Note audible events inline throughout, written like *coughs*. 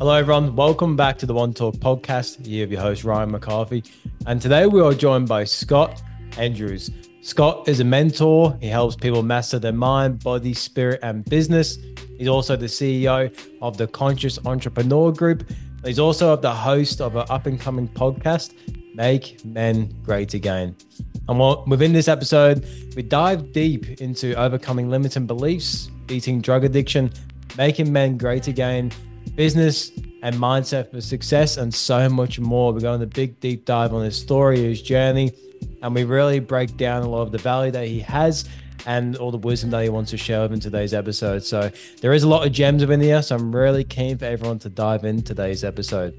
Hello, everyone. Welcome back to the One Talk podcast. Have your host, Ryan McCarthy. And today we are joined by Scott Andrews. Scott is a mentor. He helps people master their mind, body, spirit, and business. He's also the CEO of the Conscious Entrepreneur Group. He's also the host of an up and coming podcast, Make Men Great Again. And within this episode, we dive deep into overcoming limiting beliefs, beating drug addiction, making men great again, business and mindset for success, and so much more. We're going a big deep dive on his story, his journey, and we really break down a lot of the value that he has and all the wisdom that he wants to share in today's episode. So there is a lot of gems within here. So I'm really keen for everyone to dive in today's episode.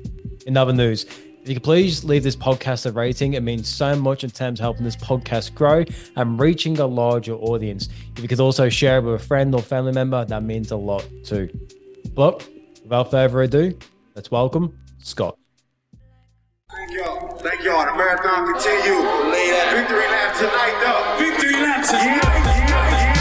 In other news, if you could please leave this podcast a rating, it means so much in terms of helping this podcast grow and reaching a larger audience. If you could also share it with a friend or family member, that means a lot too. But without further ado, let's welcome Scott. Thank y'all. Thank y'all. The marathon continue. Victory lap tonight, though. Victory lap tonight. Yeah, yeah.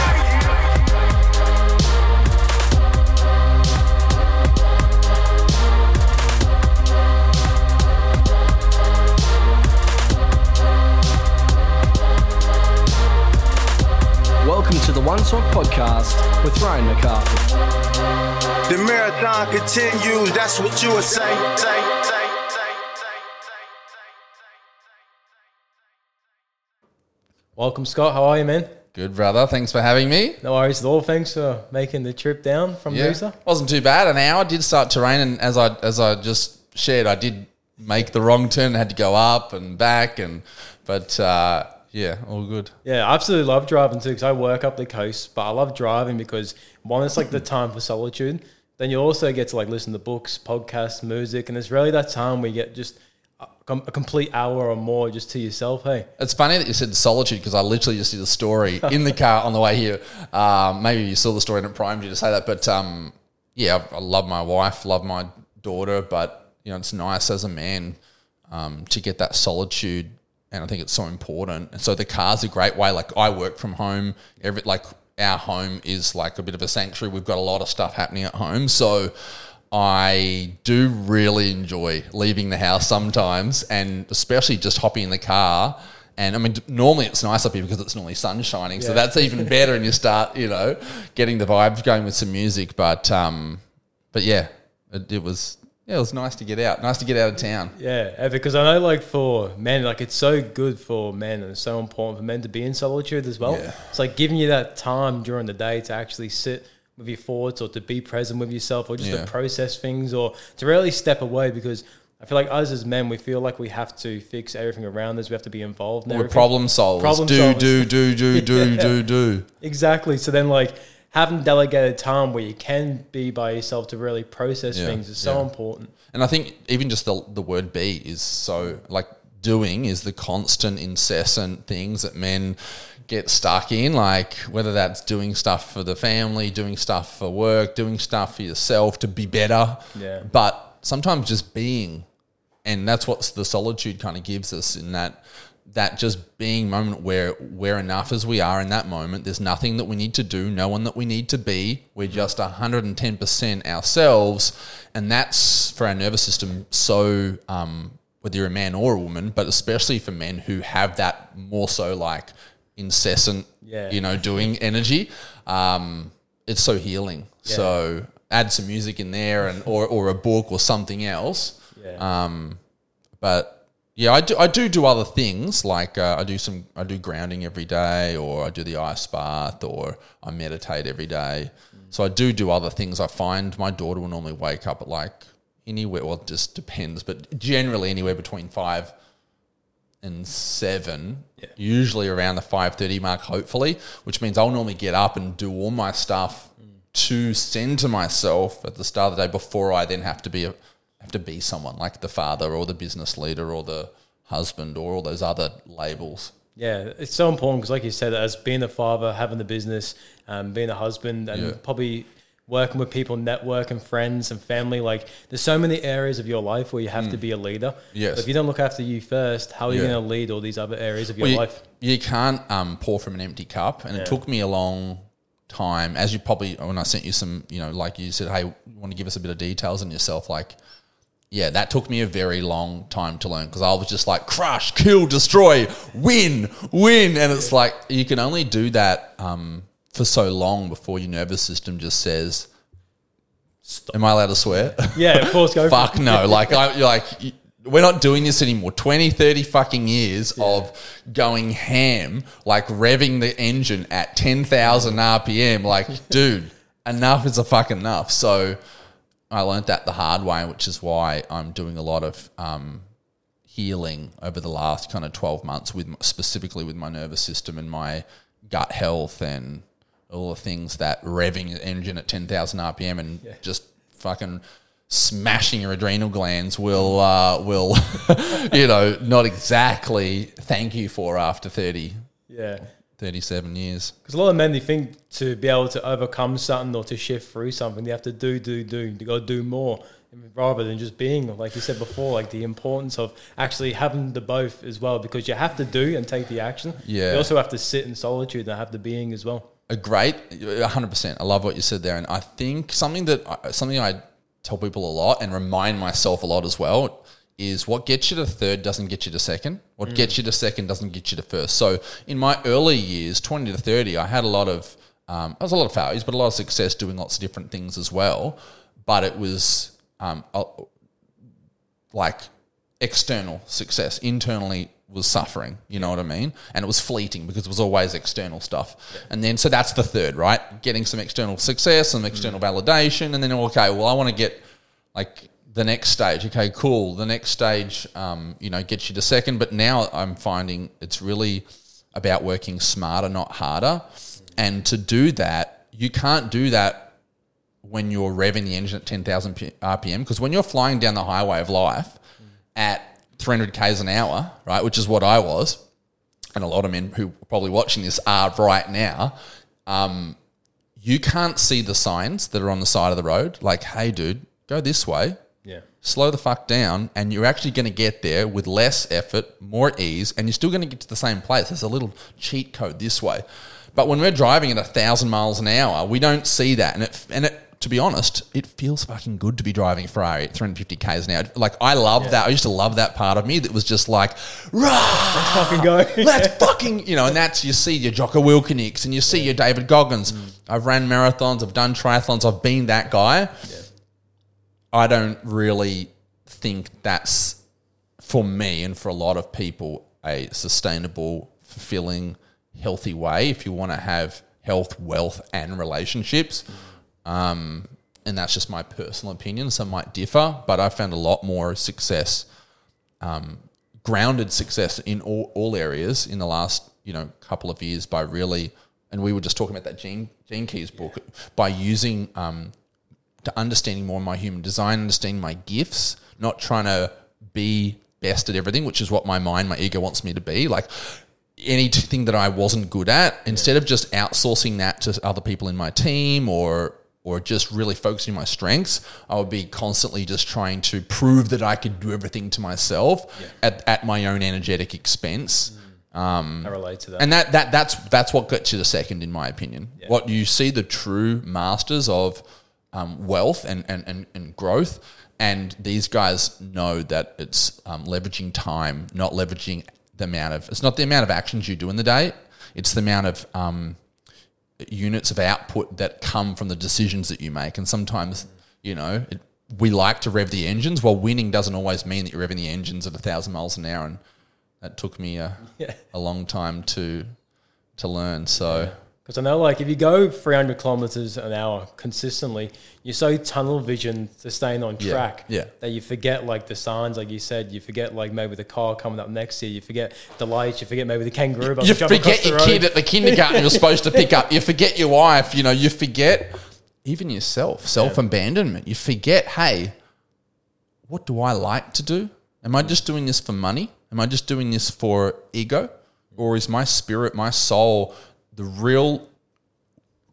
Welcome to the One Talk Podcast with Ryan McCarthy. The marathon continues. That's what you were saying. Say, say. Welcome, Scott. How are you, man? Good, brother. Thanks for having me. No worries at all. Thanks for making the trip down from Yeah, Noosa. wasn't too bad. An hour did start to rain, and as I as I just shared, I did make the wrong turn. And had to go up and back, and but uh, yeah, all good. Yeah, I absolutely love driving too because I work up the coast, but I love driving because one, it's like the time for solitude. Then you also get to like listen to books, podcasts, music, and it's really that time where you get just a, a complete hour or more just to yourself. Hey, It's funny that you said solitude because I literally just did a story *laughs* in the car on the way here. Um, maybe you saw the story and it primed you to say that, but um, yeah, I, I love my wife, love my daughter, but you know, it's nice as a man um, to get that solitude, and I think it's so important. And so the car's a great way. Like I work from home, every like our home is like a bit of a sanctuary. We've got a lot of stuff happening at home, so. I do really enjoy leaving the house sometimes, and especially just hopping in the car. And I mean, normally it's nice up here because it's normally sun shining, so that's even *laughs* better. And you start, you know, getting the vibes going with some music. But, um, but yeah, it, it was yeah, it was nice to get out. Nice to get out of town. yeah, eh, because I know like for men, like it's so good for men and it's so important for men to be in solitude as well. Yeah. It's like giving you that time during the day to actually sit with your thoughts or to be present with yourself or just Yeah. to process things or to really step away because. I feel like us as men, we feel like we have to fix everything around us. We have to be involved. In We're everything. problem solvers. Problem do, solvers. do, do, do, do, *laughs* Yeah. do, do. Exactly. So then, like having delegated time where you can be by yourself to really process Yeah, things is so yeah. important. And I think even just the, the word be is so like doing is the constant, incessant things that men get stuck in. Like whether that's doing stuff for the family, doing stuff for work, doing stuff for yourself to be better. Yeah. But sometimes just being, and that's what the solitude kind of gives us in that that just being moment where we're enough as we are in that moment. There's nothing that we need to do, no one that we need to be. We're just 110% ourselves. And that's for our nervous system so, um, whether you're a man or a woman, but especially for men who have that more so like incessant, Yeah. you know, doing energy. Um, it's so healing. So add some music in there and or, or a book or something else. Yeah. Um, but yeah, I do. I do do other things like uh, I do some. I do grounding every day, or I do the ice bath, or I meditate every day. So I do do other things. I find my daughter will normally wake up at like anywhere. Well, it just depends, but generally anywhere between five and seven. Usually around the five thirty mark, hopefully, which means I'll normally get up and do all my stuff to center myself at the start of the day before I then have to be a, have to be someone like the father or the business leader or the husband or all those other labels. Yeah, it's so important because, like you said, as being a father, having the business, um, being a husband, and Yeah. probably working with people, network and friends and family. Like, there's so many areas of your life where you have to be a leader. Yes. But if you don't look after you first, how are you Yeah. going to lead all these other areas of your Well, you, life? you can't um, pour from an empty cup, and Yeah. it took me a long time, as you probably when I sent you some, you know, like you said, hey, you want to give us a bit of details on yourself, like. Yeah, that took me a very long time to learn because I was just like crush, kill, destroy, win, win, and it's like you can only do that um, for so long before your nervous system just says, "Am I allowed to swear?" Yeah, of course. Go. *laughs* for fuck no like I, you're like we're not doing this anymore 20 30 fucking years of going ham like revving the engine at 10,000 rpm like *laughs* dude enough is a fucking enough so i learned that the hard way which is why i'm doing a lot of um, healing over the last kind of 12 months with specifically with my nervous system and my gut health and all the things that revving the engine at 10,000 rpm and just fucking smashing your adrenal glands will uh, will *laughs* you know not exactly thank you for after 30 Yeah. 37 years Because a lot of men, they think to be able to overcome something or to shift through something, they have to do, do, do. They got to do more rather than just being, like you said before, like the importance of actually having the both as well. Because you have to do and take the action. Yeah. You also have to sit in solitude and have the being as well. a great 100% i love what you said there and i think something that something i tell people a lot and remind myself a lot as well is what gets you to third doesn't get you to second. What gets you to second doesn't get you to first. So in my early years 20 to 30 i had a lot of um, I was a lot of failures but a lot of success doing lots of different things as well. But it was um, like external success. Internally was suffering you know what i mean? And it was fleeting because it was always external stuff. And then so that's the third right? Getting some external success some external validation and then okay well i want to get like the next stage okay cool the next stage um, you know gets you to second but now i'm finding it's really about working smarter not harder and to do that you can't do that when you're revving the engine at 10,000 RPM. Because when you're flying down the highway of life at 300 Ks an hour, right, which is what I was, and a lot of men who are probably watching this are right now, um, you can't see the signs that are on the side of the road. Like, hey, dude, go this way. Yeah. Slow the fuck down, and you're actually going to get there with less effort, more ease, and you're still going to get to the same place. There's a little cheat code this way. But when we're driving at a thousand miles an hour, we don't see that, and it and it. To be honest, it feels fucking good to be driving a Ferrari at 350 k's an hour. Like I love that. I used to love that part of me that was just like, rah, let's Fucking go. *laughs* let's fucking, you know, and that's, you see your Jocko Willinks and you see your David Goggins. Mm. I've ran marathons, I've done triathlons, I've been that guy. I don't really think that's for me and for a lot of people a sustainable, fulfilling, healthy way if you want to have health, wealth, and relationships. Um, and that's just my personal opinion. Some might differ, but I found a lot more success um, grounded success in all, all areas in the last you know couple of years by really and we were just talking about that gene gene keys book by using um, to understanding more of my human design understanding my gifts not trying to be best at everything which is what my mind my ego wants me to be like anything that I wasn't good at instead of just outsourcing that to other people in my team or or just really focusing my strengths, I would be constantly just trying to prove that I could do everything to myself at, at my own energetic expense. Mm. Um, I relate to that. And that, that that's that's what gets you the second, in my opinion. What you see the true masters of um, wealth and, and, and, and growth, and these guys know that it's um, leveraging time, not leveraging the amount of. It's not the amount of actions you do in the day. It's the amount of um, units of output that come from the decisions that you make. And sometimes, you know, it, we like to rev the engines. Well, winning doesn't always mean that you're revving the engines at a thousand miles an hour, and that took me a, *laughs* Yeah. a long time to to learn. So Because I know, like, if you go 300 kilometers an hour consistently, you're so tunnel vision to staying on Yeah, track yeah. that you forget, like, the signs, like you said. You forget, like, maybe the car coming up next to you. You forget the lights. You forget maybe the kangaroo. you across forget your road. kid at the kindergarten you're supposed to pick up. You forget your wife. You know, you forget even yourself, self abandonment. You forget, hey, what do I like to do? Am I just doing this for money? Am I just doing this for ego? Or is my spirit, my soul, the real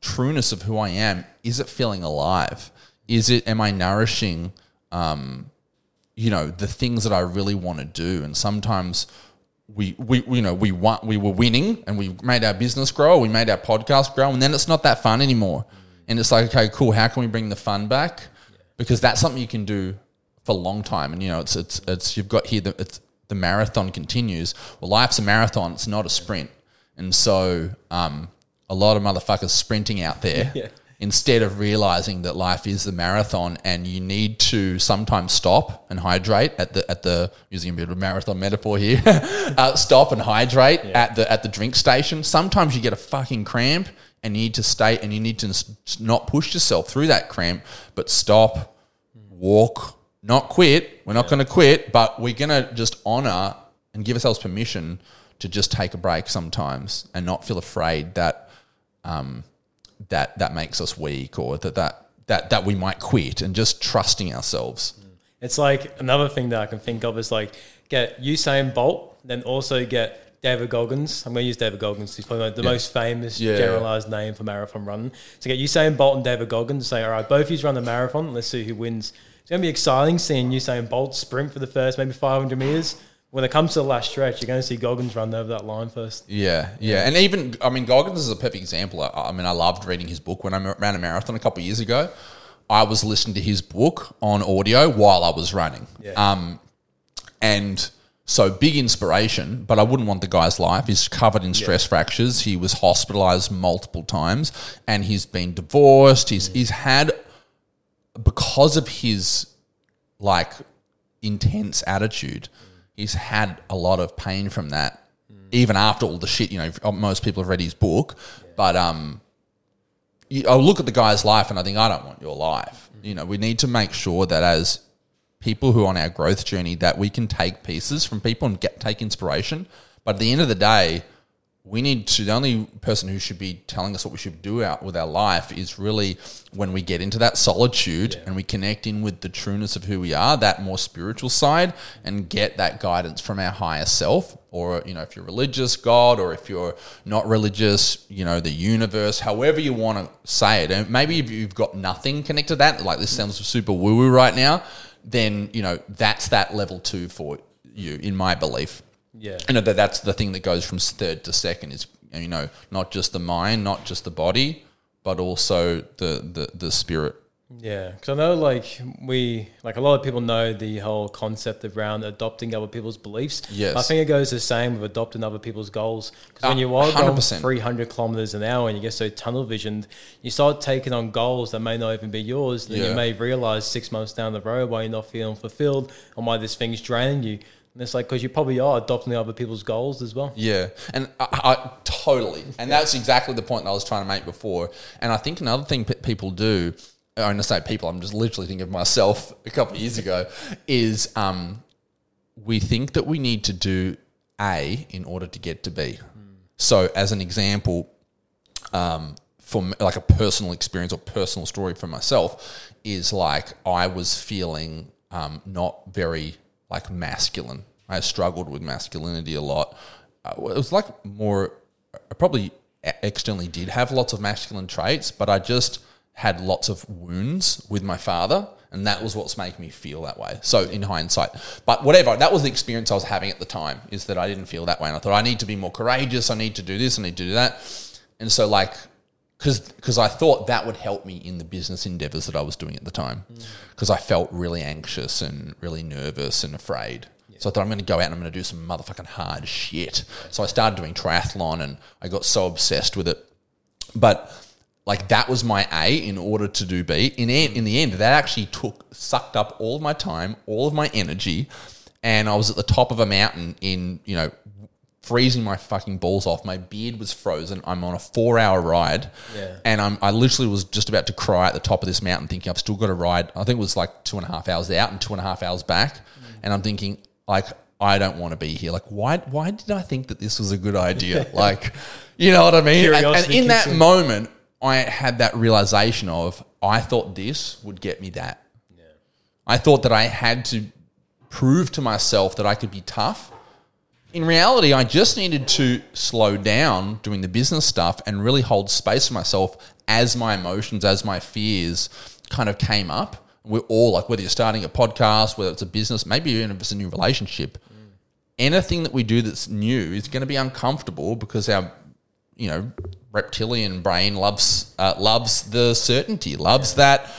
trueness of who I am, is it feeling alive? Is it, am I nourishing, um, you know, the things that I really want to do? And sometimes we, we you know we won, we were winning and we made our business grow, we made our podcast grow, and then it's not that fun anymore. And it's like, okay, cool. How can we bring the fun back? Because that's something you can do for a long time. And you know, it's it's it's you've got here the it's the marathon continues. Well, life's a marathon. It's not a sprint. And so, um, a lot of motherfuckers sprinting out there *laughs* Yeah. instead of realizing that life is the marathon and you need to sometimes stop and hydrate at the at the using a bit of a marathon metaphor here *laughs* uh, stop and hydrate at the at the drink station. Sometimes you get a fucking cramp and you need to stay and you need to not push yourself through that cramp but stop walk not quit. We're not going to quit but we're going to just honor and give ourselves permission to just take a break sometimes and not feel afraid that um, that that makes us weak or that that that that we might quit and just trusting ourselves. It's like another thing that I can think of is like get Usain Bolt, then also get David Goggins. I'm going to use David Goggins. He's probably the most famous Yeah. generalized name for marathon running. So get Usain Bolt and David Goggins. Say, all right, both of you run the marathon. Let's see who wins. It's going to be exciting seeing Usain Bolt sprint for the first maybe 500 meters. When it comes to the last stretch, you're going to see Goggins run over that line first. Yeah, yeah, and even I mean Goggins is a perfect example. I, I mean, I loved reading his book when I ran a marathon a couple of years ago. I was listening to his book on audio while I was running. Yeah. Um, and so big inspiration, but I wouldn't want the guy's life. He's covered in stress fractures. He was hospitalized multiple times, and he's been divorced. He's he's had because of his like intense attitude. He's had a lot of pain from that, even after all the shit. You know, most people have read his book, but um, you, I look at the guy's life and I think I don't want your life. You know, we need to make sure that as people who are on our growth journey that we can take pieces from people and get take inspiration. But at the end of the day, we need to the only person who should be telling us what we should do out with our life is really when we get into that solitude and we connect in with the trueness of who we are, that more spiritual side, and get that guidance from our higher self. Or, you know, if you're religious, God, or if you're not religious, you know, the universe, however you want to say it. And maybe if you've got nothing connected to that, like this sounds super woo woo right now, then, you know, that's that level two for you, in my belief Yeah. you know that that's the thing that goes from third to second is you know not just the mind not just the body but also the the, the spirit Yeah, because I know like we like a lot of people know the whole concept around adopting other people's beliefs. Yes. I think it goes the same with adopting other people's goals. Because when Uh, you are going 100%. 300 kilometers an hour and you get so tunnel visioned, you start taking on goals that may not even be yours. Then Yeah. you may realize six months down the road why you're not feeling fulfilled and why this thing's draining you. And it's like because you probably are adopting other people's goals as well. yeah and I, I totally and that's exactly the point that i was trying to make before and i think another thing pe- people do I'm going to say people, I'm just literally thinking of myself *laughs* a couple of years ago, is um, we think that we need to do A in order to get to B. So, as an example, um, for like a personal experience or personal story for myself is like I was feeling um, not very like masculine. I struggled with masculinity a lot. Uh, it was like more, I probably externally did have lots of masculine traits, but I just had lots of wounds with my father. And that was what's making me feel that way. So in hindsight, but whatever, that was the experience I was having at the time. Is that I didn't feel that way, and I thought I need to be more courageous. I need to do this. I need to do that. And so like because I thought that would help me in the business endeavors that I was doing at the time because I felt really anxious and really nervous and afraid. So I thought I'm going to go out and I'm going to do some motherfucking hard shit. So I started doing triathlon and I got so obsessed with it. But like that was my A in order to do B. In in the end, that actually took sucked up all of my time, all of my energy, and I was at the top of a mountain in you know freezing my fucking balls off. My beard was frozen. I'm on a four hour ride, Yeah. and I'm I literally was just about to cry at the top of this mountain, thinking I've still got to ride. I think it was like two and a half hours out and two and a half hours back, mm. and I'm thinking like. I don't want to be here. Like, why? Why did I think that this was a good idea? *laughs* like, you know what I mean? And, and in that in. moment, I had that realization of I thought this would get me that. I thought that I had to prove to myself that I could be tough. In reality, I just needed to slow down doing the business stuff and really hold space for myself as my emotions, as my fears kind of came up. We're all like, whether you're starting a podcast, whether it's a business, maybe even if it's a new relationship, anything that we do that's new is going to be uncomfortable because our you know reptilian brain loves uh, loves the certainty, loves that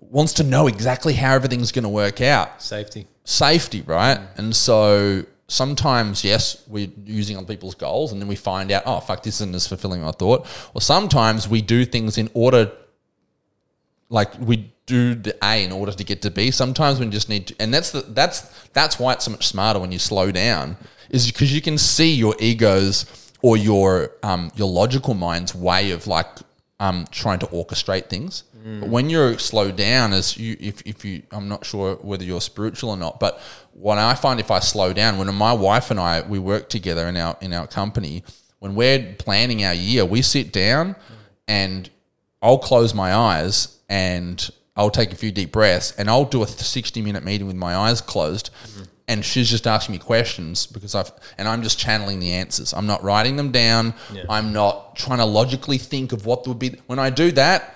wants to know exactly how everything's going to work out Safety. safety, right? And so sometimes, yes, we're using other people's goals, and then we find out, oh, fuck, this isn't as fulfilling as I thought. Or sometimes we do things in order, like we do the A in order to get to B. Sometimes we just need to, and that's the that's that's why it's so much smarter when you slow down, is because you can see your egos or your um, your logical mind's way of like um, trying to orchestrate things. But when you're slowed down, as you, if, if you, I'm not sure whether you're spiritual or not, but what I find if I slow down, when my wife and I we work together in our in our company, when we're planning our year, we sit down and I'll close my eyes and I'll take a few deep breaths and I'll do a 60 minute meeting with my eyes closed. And she's just asking me questions because I've, and I'm just channeling the answers. I'm not writing them down. I'm not trying to logically think of what would be. When I do that,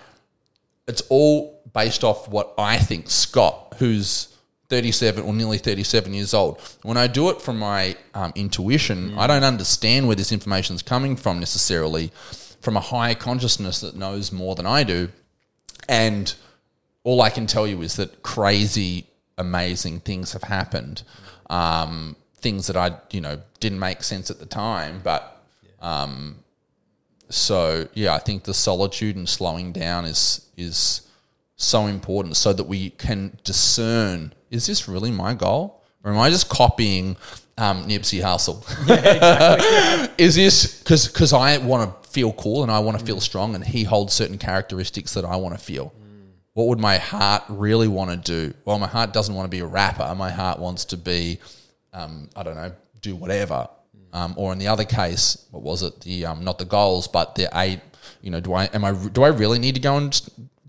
it's all based off what I think Scott, who's 37 or nearly 37 years old. When I do it from my um, intuition, I don't understand where this information is coming from necessarily, from a higher consciousness that knows more than I do. And all I can tell you is that crazy, amazing things have happened. Um, things that I, you know, didn't make sense at the time, but um, so yeah, I think the solitude and slowing down is is so important so that we can discern: is this really my goal, or am I just copying um, Nipsey *laughs* Hussle? is this because because I want to feel cool and I want to feel strong, and he holds certain characteristics that I want to feel? What would my heart really want to do? Well, my heart doesn't want to be a rapper. My heart wants to be, um, I don't know, do whatever. Um, or in the other case, what was it? The um, not the goals, but the eight. You know, do I am I do I really need to go and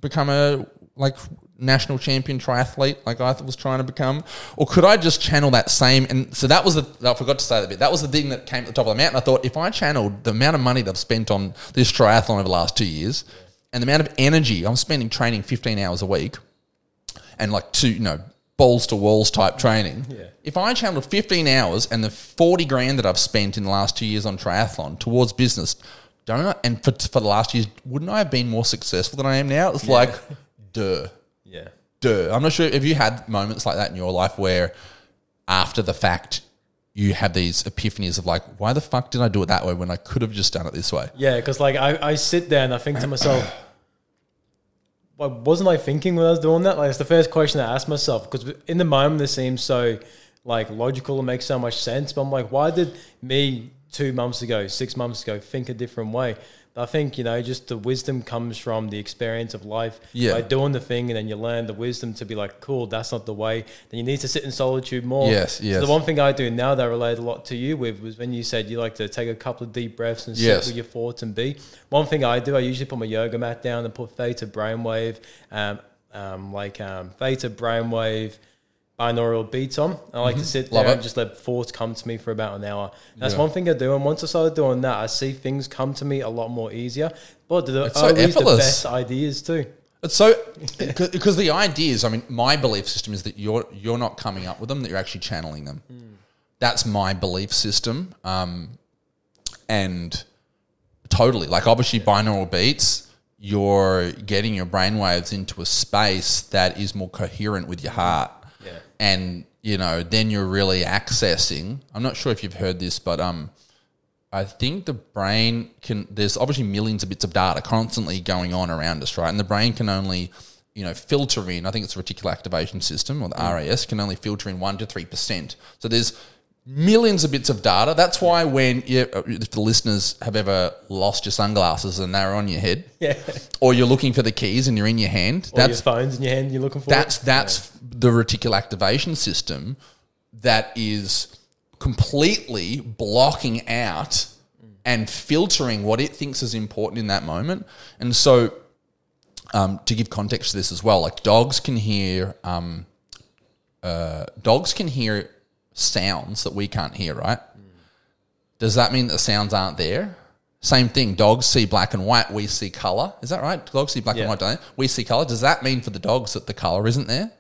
become a like national champion triathlete like I was trying to become, or could I just channel that same? And so that was the I forgot to say that bit. That was the thing that came at the top of the mountain. I thought if I channeled the amount of money that I've spent on this triathlon over the last two years, and the amount of energy I'm spending training 15 hours a week, and like two, you know, balls to walls type training. If I channeled 15 hours and the 40 grand that I've spent in the last two years on triathlon towards business, don't I? And for, for the last years, wouldn't I have been more successful than I am now? It's like, duh, I'm not sure if you had moments like that in your life where after the fact, you have these epiphanies of like, why the fuck did I do it that way when I could have just done it this way? Yeah, because like I, I sit there and I think to myself, *clears throat* like, wasn't I thinking when I was doing that? Like, it's the first question I ask myself because in the moment this seems so like logical and makes so much sense. But I'm like, why did me two months ago, six months ago, think a different way? I think you know, just the wisdom comes from the experience of life. Yeah. by doing the thing, and then you learn the wisdom to be like, cool, that's not the way. Then you need to sit in solitude more. Yes, So yes. the one thing I do now that I relate a lot to you with was when you said you like to take a couple of deep breaths and sit Yes. with your thoughts and be. One thing I do, I usually put my yoga mat down and put theta brainwave, um, um, like um, theta brainwave binaural beats on. I like to sit Mm-hmm. Love there it. and just let thoughts come to me for about an hour. That's Yeah. one thing I do. And once I started doing that, I see things come to me a lot more easier. But they're It's so always the effortless. best ideas too. It's so because the idea is, I mean, my belief system is that you're you're not coming up with them; that you're actually channeling them. That's my belief system, um, and totally like obviously binaural beats. You're getting your brainwaves into a space that is more coherent with your heart, Yeah. And you know then you're really accessing. I'm not sure if you've heard this, but um, I think the brain can. There's obviously millions of bits of data constantly going on around us, right? And the brain can only, you know, filter in. I think it's the reticular activation system or the RAS can only filter in one to three percent. So there's millions of bits of data. That's why when you, if the listeners have ever lost your sunglasses and they're on your head, Yeah. or you're looking for the keys and you're in your hand, Or your that's phones in your hand, you're looking for. that's it. that's the reticular activation system that is completely blocking out and filtering what it thinks is important in that moment. And so, um, to give context to this as well, like dogs can hear, um, uh, dogs can hear sounds that we can't hear, right? Does that mean that the sounds aren't there? Same thing. Dogs see black and white. We see color. Is that right? Dogs see black and white, don't they? We see color. Does that mean for the dogs that the color isn't there?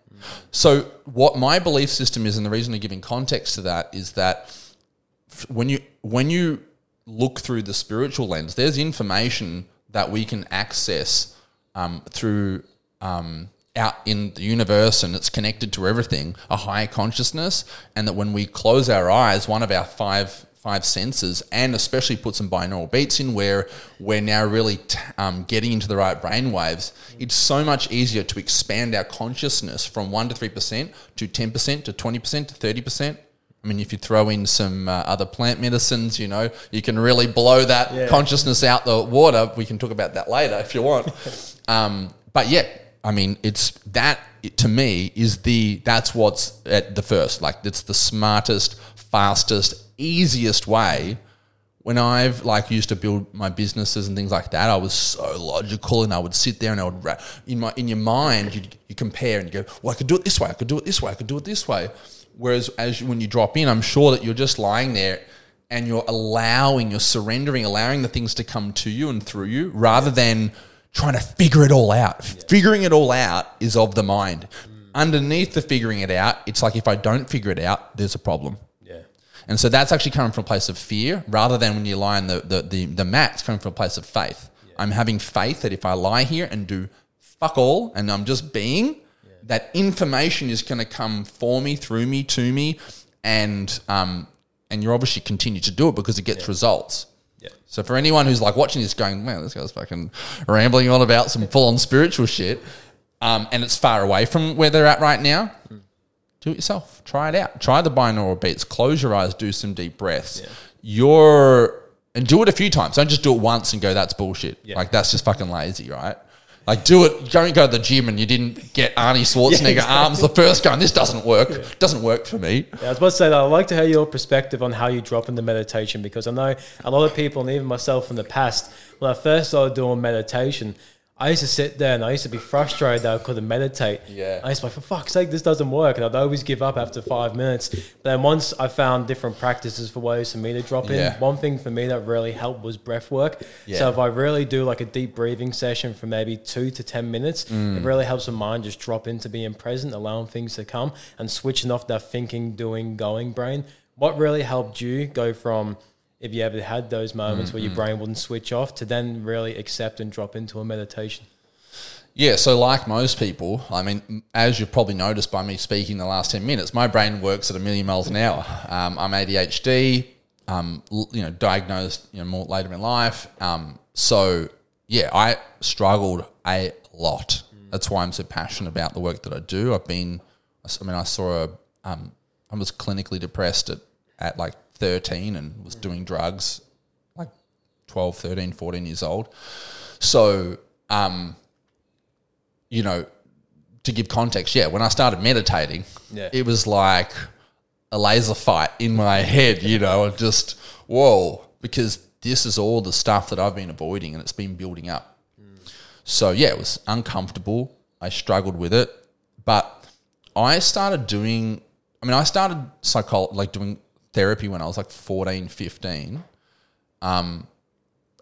So, what my belief system is, and the reason I'm giving context to that is that when you when you look through the spiritual lens, there's information that we can access um, through um, out in the universe and it's connected to everything, a higher consciousness, and that when we close our eyes, one of our five five senses, and especially put some binaural beats in where we're now really t- um, getting into the right brain waves, it's so much easier to expand our consciousness from 1% to 3% to 10% to 20% to 30%. I mean, if you throw in some uh, other plant medicines, you know, you can really blow that Yeah. consciousness out the water. We can talk about that later if you want. *laughs* um, but yeah, I mean, it's that to me is the that's what's at the first. Like, it's the smartest, fastest, easiest way. When I've like used to build my businesses and things like that, I was so logical, and I would sit there and I would ra- in my in your mind you you compare and you go, well, I could do it this way, I could do it this way, I could do it this way. Whereas as you, when you drop in, I'm sure that you're just lying there and you're allowing, you're surrendering, allowing the things to come to you and through you, rather than trying to figure it all out. Figuring it all out is of the mind. Underneath the figuring it out, it's like if I don't figure it out, there's a problem. Yeah. And so that's actually coming from a place of fear rather than when you lie on the, the, the, the mat, it's coming from a place of faith. I'm having faith that if I lie here and do fuck all and I'm just being, that information is going to come for me, through me, to me. And, um, and you're obviously continue to do it because it gets results. Yeah. So for anyone who's like watching this going, man, this guy's fucking rambling on about some full on spiritual shit, um, and it's far away from where they're at right now, do it yourself. Try it out. Try the binaural beats. Close your eyes. Do some deep breaths. You're and do it a few times. Don't just do it once and go, that's bullshit. Yeah. Like that's just fucking lazy, right? Like do it. Don't go to the gym and you didn't get Arnie Schwarzenegger arms the first go. And this doesn't work. Doesn't work for me. Yeah, I was about to say that I'd like to hear your perspective on how you drop into meditation because I know a lot of people, and even myself in the past, when I first started doing meditation, I used to sit there and I used to be frustrated that I couldn't meditate. Yeah. I used to be like, for fuck's sake, this doesn't work. And I'd always give up after five minutes. But then once I found different practices for ways for me to drop in, Yeah. one thing for me that really helped was breath work. Yeah. So if I really do like a deep breathing session for maybe two to 10 minutes, Mm. it really helps my mind just drop into being present, allowing things to come and switching off that thinking, doing, going brain. What really helped you go from if you ever had those moments where your Mm-hmm. brain wouldn't switch off to then really accept and drop into a meditation? Yeah, so like most people, I mean, as you've probably noticed by me speaking the last 10 minutes, my brain works at a million miles an hour. Um, I'm ADHD, um, you know, diagnosed you know, more later in life. Um, so, yeah, I struggled a lot. That's why I'm so passionate about the work that I do. I've been, I mean, I saw a, um, I was clinically depressed at, at like 13 and was doing drugs like 12, 13, 14 years old. So, um, you know, to give context, yeah, when I started meditating, Yeah. it was like a laser fight in my head, you know, and just, whoa, because this is all the stuff that I've been avoiding and it's been building up. So, yeah, it was uncomfortable. I struggled with it. But I started doing, I mean, I started psychology, like doing therapy when I was like 14, 15 um,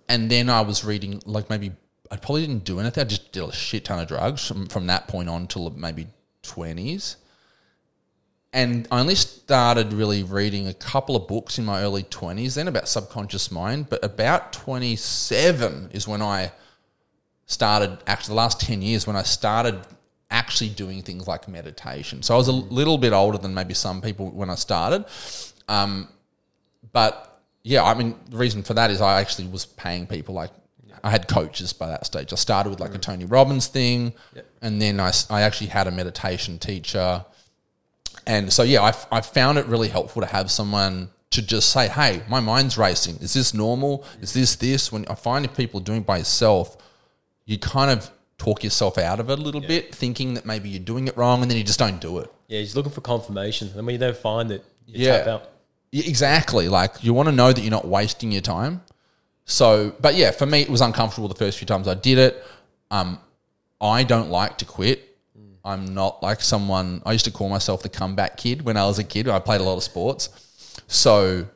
and then I was reading like maybe I probably didn't do anything. I just did a shit ton of drugs from, from that point on till maybe twenties, and I only started really reading a couple of books in my early twenties. Then about subconscious mind, but about twenty seven is when I started. Actually, the last ten years when I started actually doing things like meditation. So I was a little bit older than maybe some people when I started. Um, but yeah, I mean, the reason for that is I actually was paying people like I had coaches by that stage. I started with like a Tony Robbins thing, and then I, I actually had a meditation teacher. And so, yeah, I, I found it really helpful to have someone to just say, hey, my mind's racing. Is this normal? Is this this? When I find if people are doing it by yourself, you kind of talk yourself out of it a little bit, thinking that maybe you're doing it wrong, and then you just don't do it. Yeah, he's looking for confirmation. And when you don't find it, you Yeah. tap out. Yeah, exactly. Like you want to know that you're not wasting your time. So, but yeah, for me, it was uncomfortable the first few times I did it. Um, I don't like to quit. I'm not like someone. I used to call myself the comeback kid when I was a kid. I played a lot of sports, so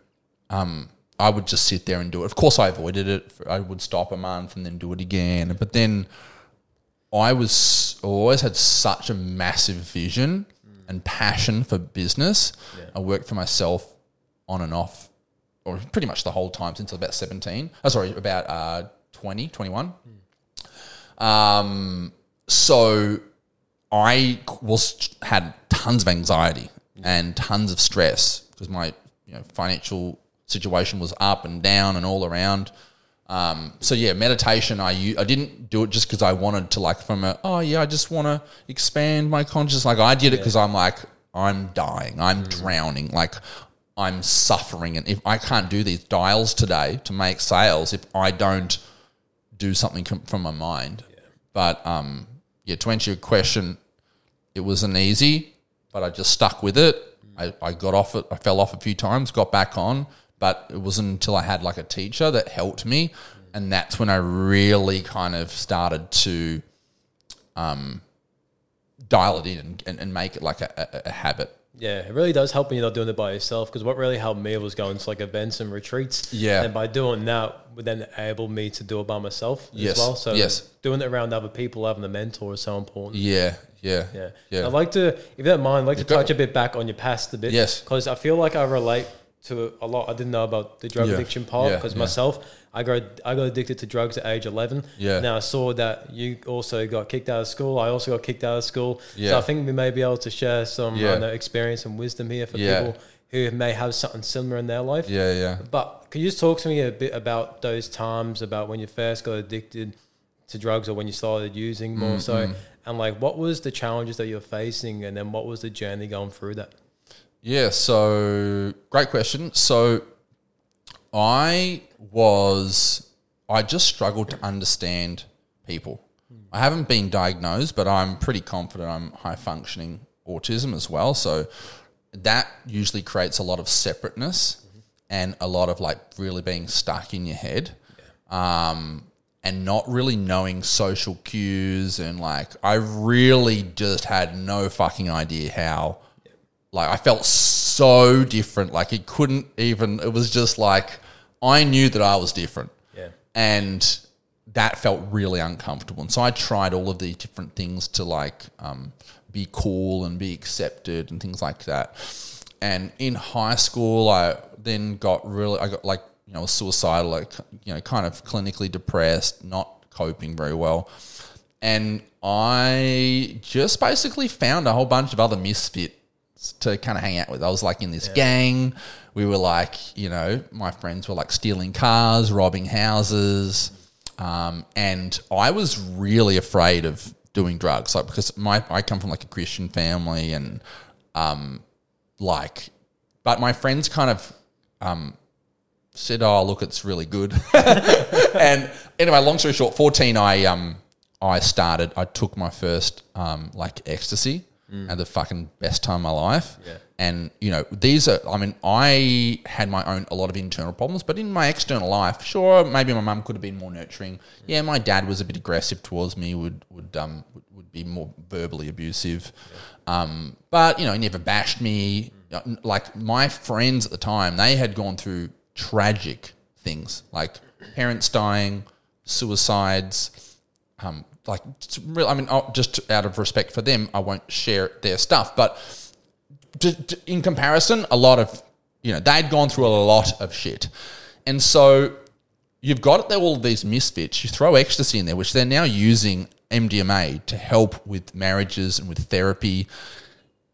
um, I would just sit there and do it. Of course, I avoided it. I would stop a month and then do it again. But then I was always had such a massive vision and passion for business. I worked for myself on and off or pretty much the whole time since about 17. Oh, sorry, about uh, 20, 21. Um, so I was had tons of anxiety and tons of stress because my you know financial situation was up and down and all around. Um, so yeah, meditation. I I didn't do it just because I wanted to like from a oh yeah I just want to expand my consciousness. Like I did it because I'm like I'm dying, I'm drowning, like I'm suffering, and if I can't do these dials today to make sales, if I don't do something com- from my mind. But um, yeah, to answer your question, it wasn't easy, but I just stuck with it. I, I got off it. I fell off a few times, got back on, but it wasn't until I had like a teacher that helped me, and that's when I really kind of started to um, dial it in and, and, and make it like a, a, a habit. Yeah, it really does help when you're not doing it by yourself. Because what really helped me was going to like events and retreats. Yeah. and by doing that, would then enable me to do it by myself Yes, as well. So yes. doing it around other people, having a mentor is so important. Yeah, yeah, Yeah. yeah. I'd like to, if you don't mind, I'd like to go. touch a bit back on your past a bit. Yes. Because I feel like I relate to a lot. I didn't know about the drug Yeah. addiction part because yeah. myself, I got I got addicted to drugs at age 11. Yeah. Now I saw that you also got kicked out of school. I also got kicked out of school. Yeah. So I think we may be able to share some Yeah. Know, experience and wisdom here for Yeah. people who may have something similar in their life. yeah, yeah. But can you just talk to me a bit about those times about when you first got addicted to drugs or when you started using more Mm, so? And like, what was the challenges that you're facing, and then what was the journey going through that? Yeah, so great question. So I was, I just struggled to understand people. I haven't been diagnosed, but I'm pretty confident I'm high functioning autism as well. So that usually creates a lot of separateness and a lot of like really being stuck in your head. Um, and not really knowing social cues and like I really just had no fucking idea how like I felt so different. Like it couldn't even. It was just like I knew that I was different. Yeah. and that felt really uncomfortable. And so I tried all of these different things to like um, be cool and be accepted and things like that. And in high school, I then got really. I got like you know suicidal, like you know, kind of clinically depressed, not coping very well and I just basically found a whole bunch of other misfits to kind of hang out with. I was like in this gang. We were like, you know, my friends were like stealing cars, robbing houses, um, and I was really afraid of doing drugs, like because my I come from like a Christian family, and um, like, but my friends kind of um, said, "Oh, look, it's really good." *laughs* and anyway, long story short, fourteen, I um, I started. I took my first um, like ecstasy, and the fucking best time of my life. Yeah. And you know, these are. I mean, I had my own a lot of internal problems, but in my external life, sure, maybe my mum could have been more nurturing. Yeah, my dad was a bit aggressive towards me. Would would um would, would be more verbally abusive. Um, but you know, he never bashed me. Like my friends at the time, they had gone through tragic things like parents dying, suicides, um, like real. I mean, I'll- just out of respect for them, I won't share their stuff. But to, to- in comparison, a lot of you know they'd gone through a lot of shit, and so you've got all these misfits. You throw ecstasy in there, which they're now using MDMA to help with marriages and with therapy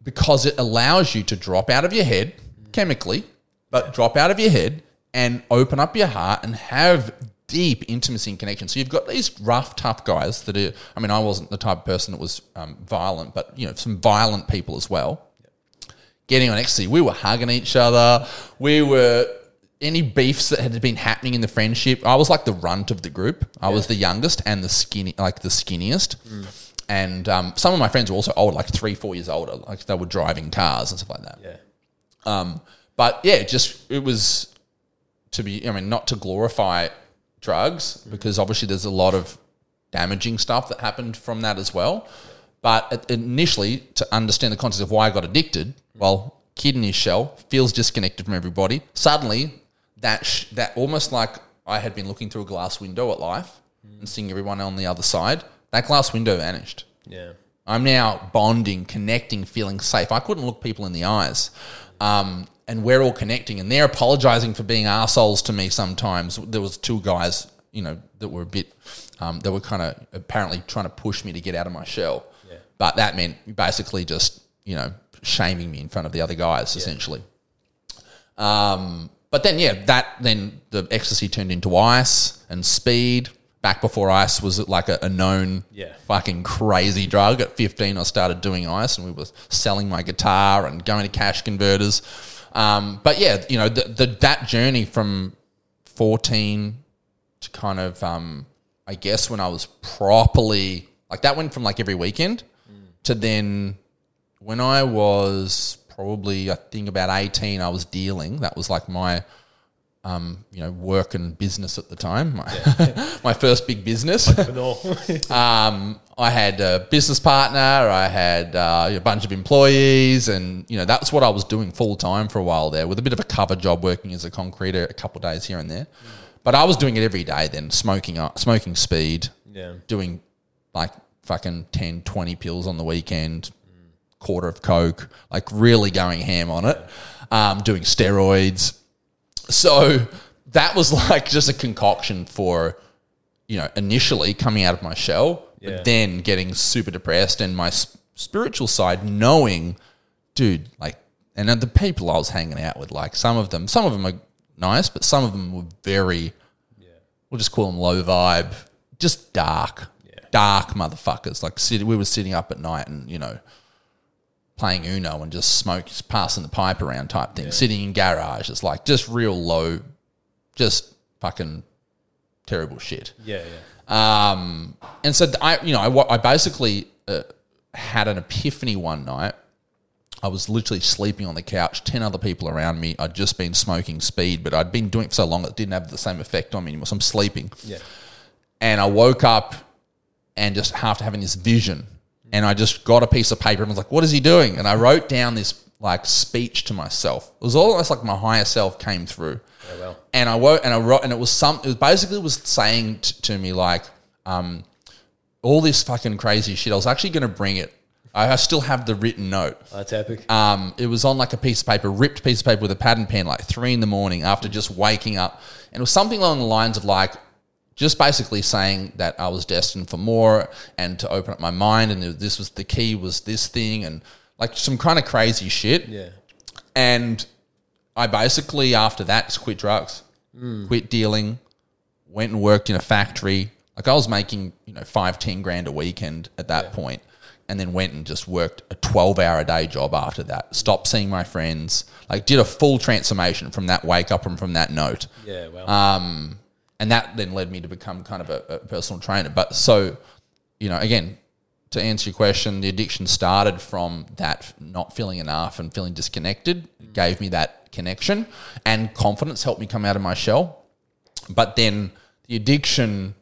because it allows you to drop out of your head chemically, but drop out of your head and open up your heart and have deep intimacy and connection. So you've got these rough, tough guys that are. I mean, I wasn't the type of person that was um, violent, but you know, some violent people as well. Getting on ecstasy, we were hugging each other. We were any beefs that had been happening in the friendship. I was like the runt of the group. I was the youngest and the skinny, like the skinniest. And um, some of my friends were also older, like three, four years older. Like they were driving cars and stuff like that. Yeah. Um, but yeah, just it was to be. I mean, not to glorify drugs because obviously there's a lot of damaging stuff that happened from that as well. But initially, to understand the context of why I got addicted, well, kid in his shell feels disconnected from everybody. Suddenly, that sh- that almost like I had been looking through a glass window at life and seeing everyone on the other side. That glass window vanished. Yeah. I'm now bonding, connecting, feeling safe. I couldn't look people in the eyes. Um, and we're all connecting, and they're apologizing for being assholes to me. Sometimes there was two guys, you know, that were a bit, um, that were kind of apparently trying to push me to get out of my shell. Yeah. But that meant basically just, you know, shaming me in front of the other guys, essentially. Um, but then, yeah, that then the ecstasy turned into ice and speed. Back before ice was like a, a known Yeah. fucking crazy drug. At 15, I started doing ice and we were selling my guitar and going to cash converters. Um, but yeah, you know, the, the, that journey from 14 to kind of, um, I guess, when I was properly, like that went from like every weekend to then when I was probably, I think about 18, I was dealing. That was like my, um, you know, work and business at the time. My, *laughs* my first big business. *laughs* Um, I had a business partner. I had uh, a bunch of employees, and you know that's what I was doing full time for a while there, with a bit of a cover job, working as a concreter a couple of days here and there. But I was doing it every day then, smoking up, smoking speed, yeah. doing like fucking 10, 20 pills on the weekend, quarter of coke, like really going ham on it, um, doing steroids. So that was *laughs* like just a concoction for, you know, initially coming out of my shell, Yeah. but then getting super depressed and my s- spiritual side knowing, dude, like, and then the people I was hanging out with, like some of them, some of them are nice, but some of them were very, yeah. we'll just call them low vibe, just dark, dark motherfuckers. Like sit, we were sitting up at night and you know playing Uno and just smoke, passing the pipe around type thing. Sitting in garages, like just real low, just fucking terrible shit. Yeah, yeah. Um, and so I, you know, I, I basically uh, had an epiphany one night. I was literally sleeping on the couch, 10 other people around me. I'd just been smoking speed, but I'd been doing it for so long it didn't have the same effect on me anymore. So I'm sleeping. Yeah. And I woke up and just after having this vision, and I just got a piece of paper and was like, what is he doing? And I wrote down this like speech to myself. It was almost like my higher self came through. Yeah, well. And I wrote, and I wrote, and it was some. It was basically was saying t- to me like, um, all this fucking crazy shit. I was actually going to bring it. I I still have the written note. That's epic. Um, it was on like a piece of paper, ripped piece of paper with a pad and pen, like three in the morning after just waking up. And it was something along the lines of like, just basically saying that I was destined for more and to open up my mind. And this was the key was this thing and like some kind of crazy shit. yeah. And I basically, after that, just quit drugs, quit dealing, went and worked in a factory. Like I was making, you know, five, 10 grand a weekend at that point, and then went and just worked a 12 hour a day job after that. Stopped seeing my friends, like did a full transformation from that wake up and from that note. Yeah, well. Um, and that then led me to become kind of a, a personal trainer. But so, you know, again, to answer your question, the addiction started from that not feeling enough and feeling disconnected. It gave me that connection and confidence helped me come out of my shell. But then the addiction,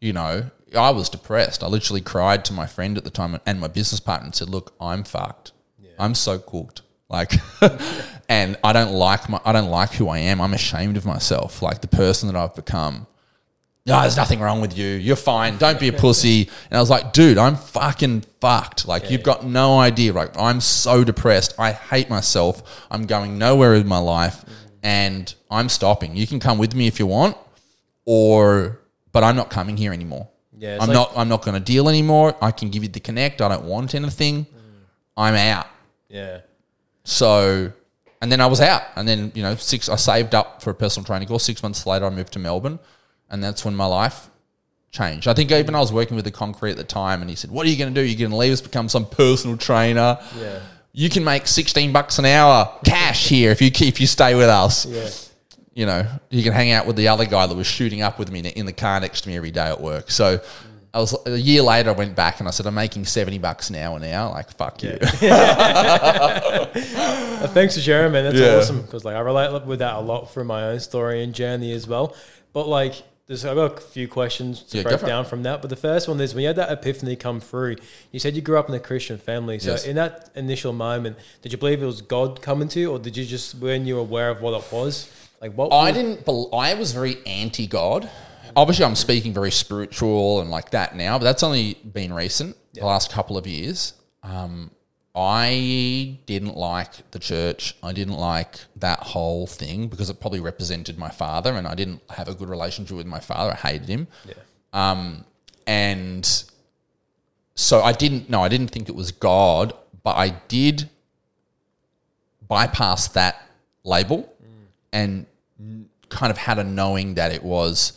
you know, I was depressed. I literally cried to my friend at the time and my business partner and said, "Look, I'm fucked. I'm so cooked. Like, *laughs* and I don't like my, I don't like who I am. I'm ashamed of myself, like the person that I've become. No, there's nothing wrong with you. You're fine. Don't be a *laughs* pussy. And I was like, dude, I'm fucking fucked. Like, you've got no idea. Like, I'm so depressed. I hate myself. I'm going nowhere with my life, and I'm stopping. You can come with me if you want, or but I'm not coming here anymore. Yeah, I'm like- not. I'm not going to deal anymore. I can give you the connect. I don't want anything. Mm. I'm out. yeah. So, and then I was out, and then you know, six. I saved up for a personal training course. Six months later, I moved to Melbourne, and that's when my life changed. I think even I was working with the concrete at the time, and he said, "What are you going to do? You're going to leave us, become some personal trainer? Yeah. You can make sixteen bucks an hour cash here if you if you stay with us. Yeah. You know, you can hang out with the other guy that was shooting up with me in- the car next to me every day at work. So." I was a year later. I went back and I said, "I'm making seventy bucks an hour now. Like, fuck you." Uh, *laughs* thanks for sharing, man. That's Yeah. awesome because like I relate with that a lot from my own story and journey as well. But like, there's I've got a few questions to Yeah, break for it. down from that. But the first one is when you had that epiphany come through. You said you grew up in a Christian family. So Yes. in that initial moment, did you believe it was God coming to you, or did you just when you were aware of what it was? Like what? I was- didn't. bel I was very anti God. Obviously, I'm speaking very spiritual and like that now, but that's only been recent, the last couple of years. Um, I didn't like the church. I didn't like that whole thing because it probably represented my father, and I didn't have a good relationship with my father. I hated him. Yeah. Um, and so I didn't. No, I didn't think it was God, but I did bypass that label and kind of had a knowing that it was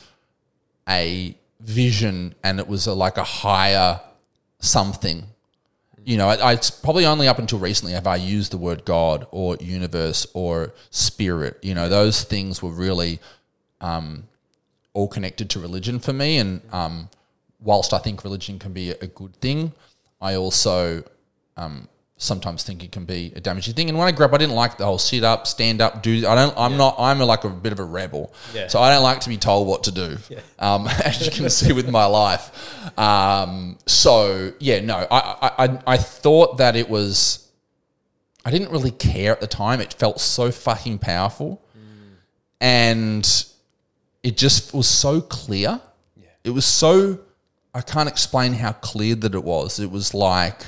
a vision and it was a, like a higher something. You know, I, I, probably only up until recently have I used the word God or universe or spirit. You know, those things were really um, all connected to religion for me. And um, whilst I think religion can be a good thing, I also um, sometimes think it can be a damaging thing. And when I grew up, I didn't like the whole sit up, stand up, do. I don't. I'm not. I'm a, like a bit of a rebel. Yeah. So I don't like to be told what to do. Um, *laughs* as you can see with my life. Um, so yeah, no. I, I I I thought that it was. I didn't really care at the time. It felt so fucking powerful, and it just was so clear. It was so. I can't explain how clear that it was. It was like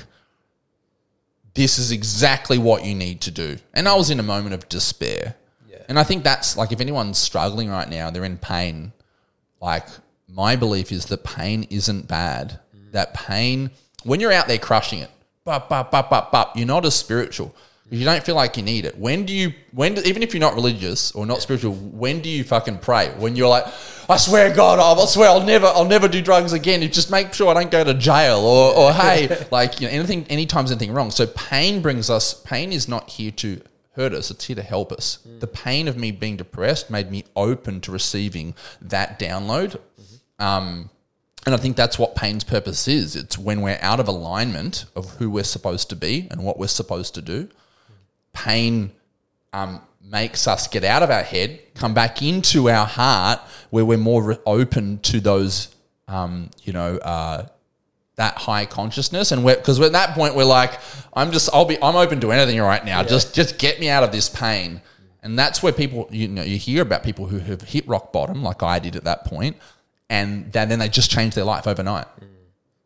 this is exactly what you need to do. And I was in a moment of despair. Yeah. And I think that's like if anyone's struggling right now, they're in pain. Like my belief is that pain isn't bad. Mm. That pain, when you're out there crushing it, bop, bop, bop, bop, bop, you're not as spiritual. You don't feel like you need it. When do you, when, do, even if you're not religious or not spiritual, when do you fucking pray? When you're like, I swear, God, I swear I'll never, I'll never do drugs again. You just make sure I don't go to jail or, or hey, *laughs* like, you know, anything, anytime's anything wrong. So pain brings us, pain is not here to hurt us. It's here to help us. The pain of me being depressed made me open to receiving that download. Um, and I think that's what pain's purpose is. It's when we're out of alignment of who we're supposed to be and what we're supposed to do. Pain um, makes us get out of our head, come back into our heart, where we're more re- open to those, um, you know, uh, that high consciousness. And because at that point we're like, I'm just, I'll be, I'm open to anything right now. Just, just get me out of this pain. And that's where people, you know, you hear about people who have hit rock bottom, like I did at that point, and then, then they just change their life overnight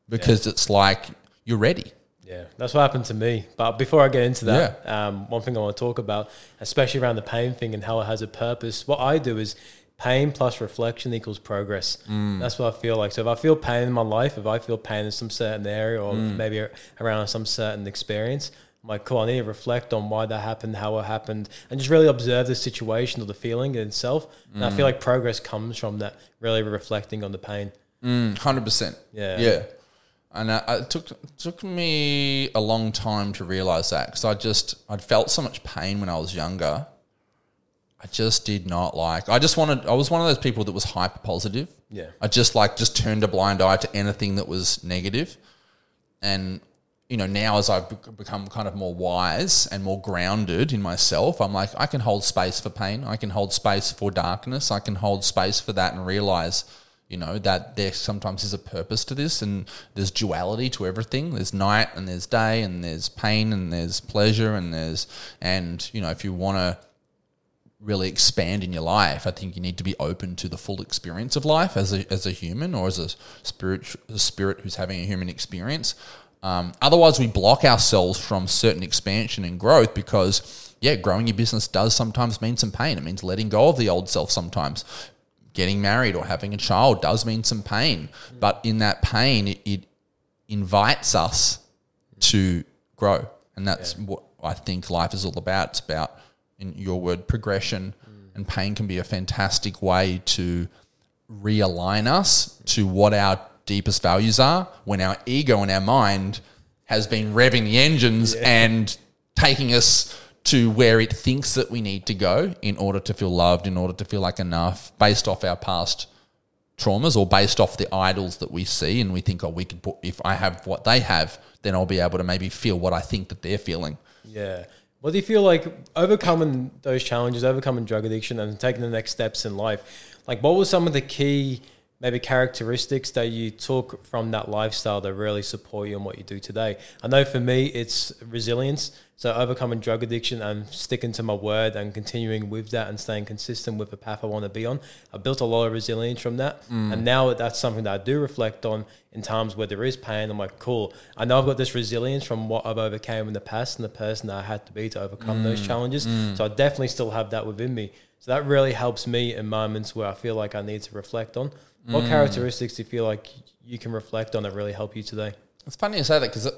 because it's like you're ready. Yeah, that's what happened to me. But before I get into that, um, one thing I want to talk about, especially around the pain thing and how it has a purpose, what I do is pain plus reflection equals progress. Mm. That's what I feel like. So if I feel pain in my life, if I feel pain in some certain area or mm. maybe around some certain experience, I'm like, cool, I need to reflect on why that happened, how it happened, and just really observe the situation or the feeling in itself. And I feel mm. like progress comes from that, really reflecting on the pain. Hundred percent. Yeah. yeah. And uh, it took took me a long time to realize that because I just I'd felt so much pain when I was younger. I just did not like. I just wanted. I was one of those people that was hyper positive. Yeah. I just like just turned a blind eye to anything that was negative, and you know now as I've become kind of more wise and more grounded in myself, I'm like I can hold space for pain. I can hold space for darkness. I can hold space for that and realize you know that there sometimes is a purpose to this and there's duality to everything. There's night and there's day and there's pain and there's pleasure and there's and you know if you want to really expand in your life i think you need to be open to the full experience of life as a, as a human or as a spirit a spirit who's having a human experience. Um, otherwise we block ourselves from certain expansion and growth because yeah growing your business does sometimes mean some pain. It means letting go of the old self sometimes getting married or having a child does mean some pain. But in that pain, it, it invites us to grow. And that's what I think life is all about. It's about, in your word, progression. Mm. And pain can be a fantastic way to realign us to what our deepest values are when our ego and our mind has been revving the engines and taking us to where it thinks that we need to go in order to feel loved, in order to feel like enough, based off our past traumas or based off the idols that we see, and we think, oh, we could put if I have what they have, then I'll be able to maybe feel what I think that they're feeling. Yeah. well do you feel like overcoming those challenges, overcoming drug addiction, and taking the next steps in life? Like, what were some of the key, maybe characteristics that you took from that lifestyle that really support you in what you do today? I know for me, it's resilience. So overcoming drug addiction and sticking to my word and continuing with that and staying consistent with the path I want to be on, I built a lot of resilience from that. Mm. And now that's something that I do reflect on in times where there is pain. I'm like, cool. I know I've got this resilience from what I've overcame in the past and the person that I had to be to overcome those mm. challenges. Mm. So I definitely still have that within me. So that really helps me in moments where I feel like I need to reflect on. What characteristics do you feel like you can reflect on that really help you today? It's funny you say that because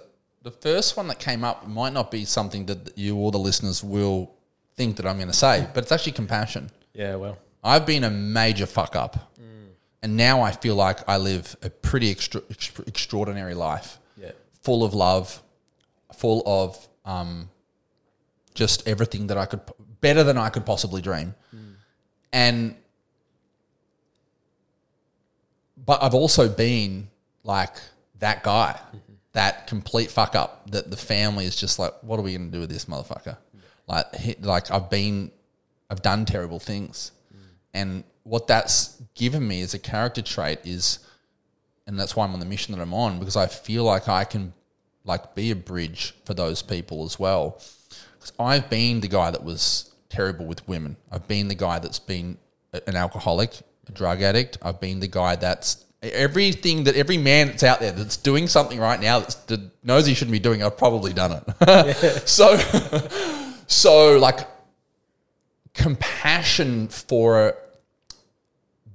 the first one that came up might not be something that you or the listeners will think that I'm going to say, but it's actually compassion. Yeah, well, I've been a major fuck up, and now I feel like I live a pretty extra, extra, extraordinary life, yeah, full of love, full of um, just everything that I could, better than I could possibly dream, and but I've also been like that guy, that complete fuck up that the family is just like, what are we going to do with this motherfucker? Like, he, like I've been, I've done terrible things, and what that's given me as a character trait is, and that's why I'm on the mission that I'm on because I feel like I can, like, be a bridge for those people as well. Because I've been the guy that was terrible with women. I've been the guy that's been an alcoholic, a drug addict. I've been the guy that's everything that every man that's out there that's doing something right now that's, that knows he shouldn't be doing. I've probably done it. *laughs* so, *laughs* so like compassion for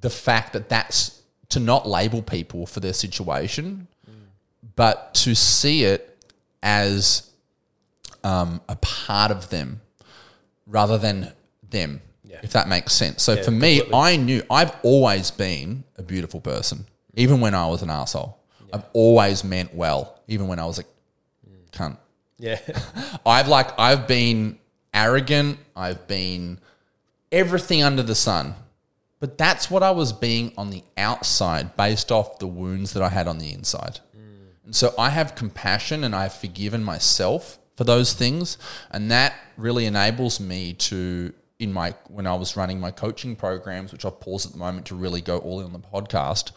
the fact that that's to not label people for their situation, but to see it as um, a part of them rather than them, if that makes sense. So for me, I knew I've always been a beautiful person, even when I was an asshole. I've always meant well, even when I was a cunt. yeah, *laughs* I've like I've been arrogant. I've been everything under the sun. But that's what I was being on the outside based off the wounds that I had on the inside. Mm. And so I have compassion and I've forgiven myself for those things. And that really enables me to, in my, when I was running my coaching programs, which I've paused at the moment to really go all in on the podcast.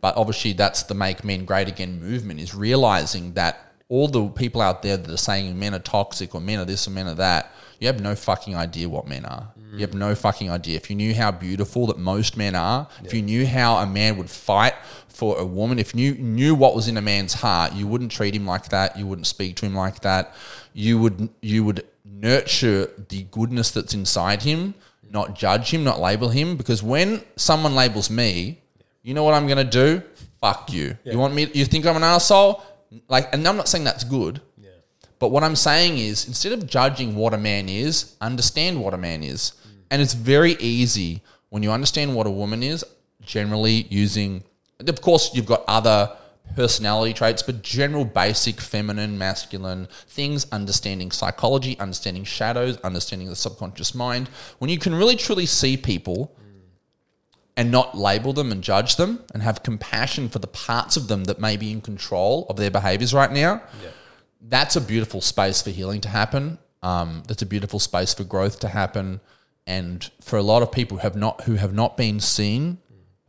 But obviously, that's the Make Men Great Again movement is realizing that all the people out there that are saying men are toxic or men are this or men are that, you have no fucking idea what men are. You have no fucking idea. If you knew how beautiful that most men are, if you knew how a man would fight for a woman, if you knew what was in a man's heart, you wouldn't treat him like that. You wouldn't speak to him like that. You would you would nurture the goodness that's inside him, not judge him, not label him. Because when someone labels me, you know what I'm gonna do? Fuck you. You want me? You think I'm an asshole? Like, and I'm not saying that's good. Yeah. But what I'm saying is, instead of judging what a man is, understand what a man is. Mm. And it's very easy when you understand what a woman is, generally using, of course, you've got other personality traits, but general basic feminine, masculine things, understanding psychology, understanding shadows, understanding the subconscious mind. When you can really truly see people and not label them and judge them and have compassion for the parts of them that may be in control of their behaviors right now, that's a beautiful space for healing to happen. Um, that's a beautiful space for growth to happen. And for a lot of people who have not who have not been seen,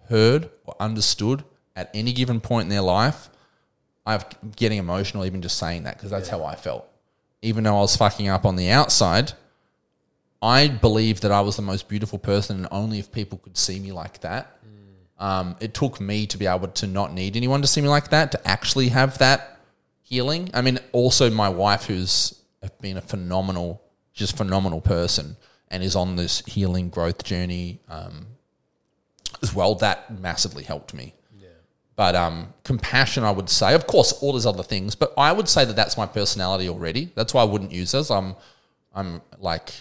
heard, or understood at any given point in their life, I'm getting emotional even just saying that because that's how I felt. Even though I was fucking up on the outside, I believed that I was the most beautiful person, and only if people could see me like that. Um, it took me to be able to not need anyone to see me like that, to actually have that healing. I mean, also my wife, who's been a phenomenal, just phenomenal person, and is on this healing growth journey um, as well. That massively helped me. But um, compassion, I would say, of course, all those other things. But I would say that that's my personality already. That's why I wouldn't use this. I'm, I'm like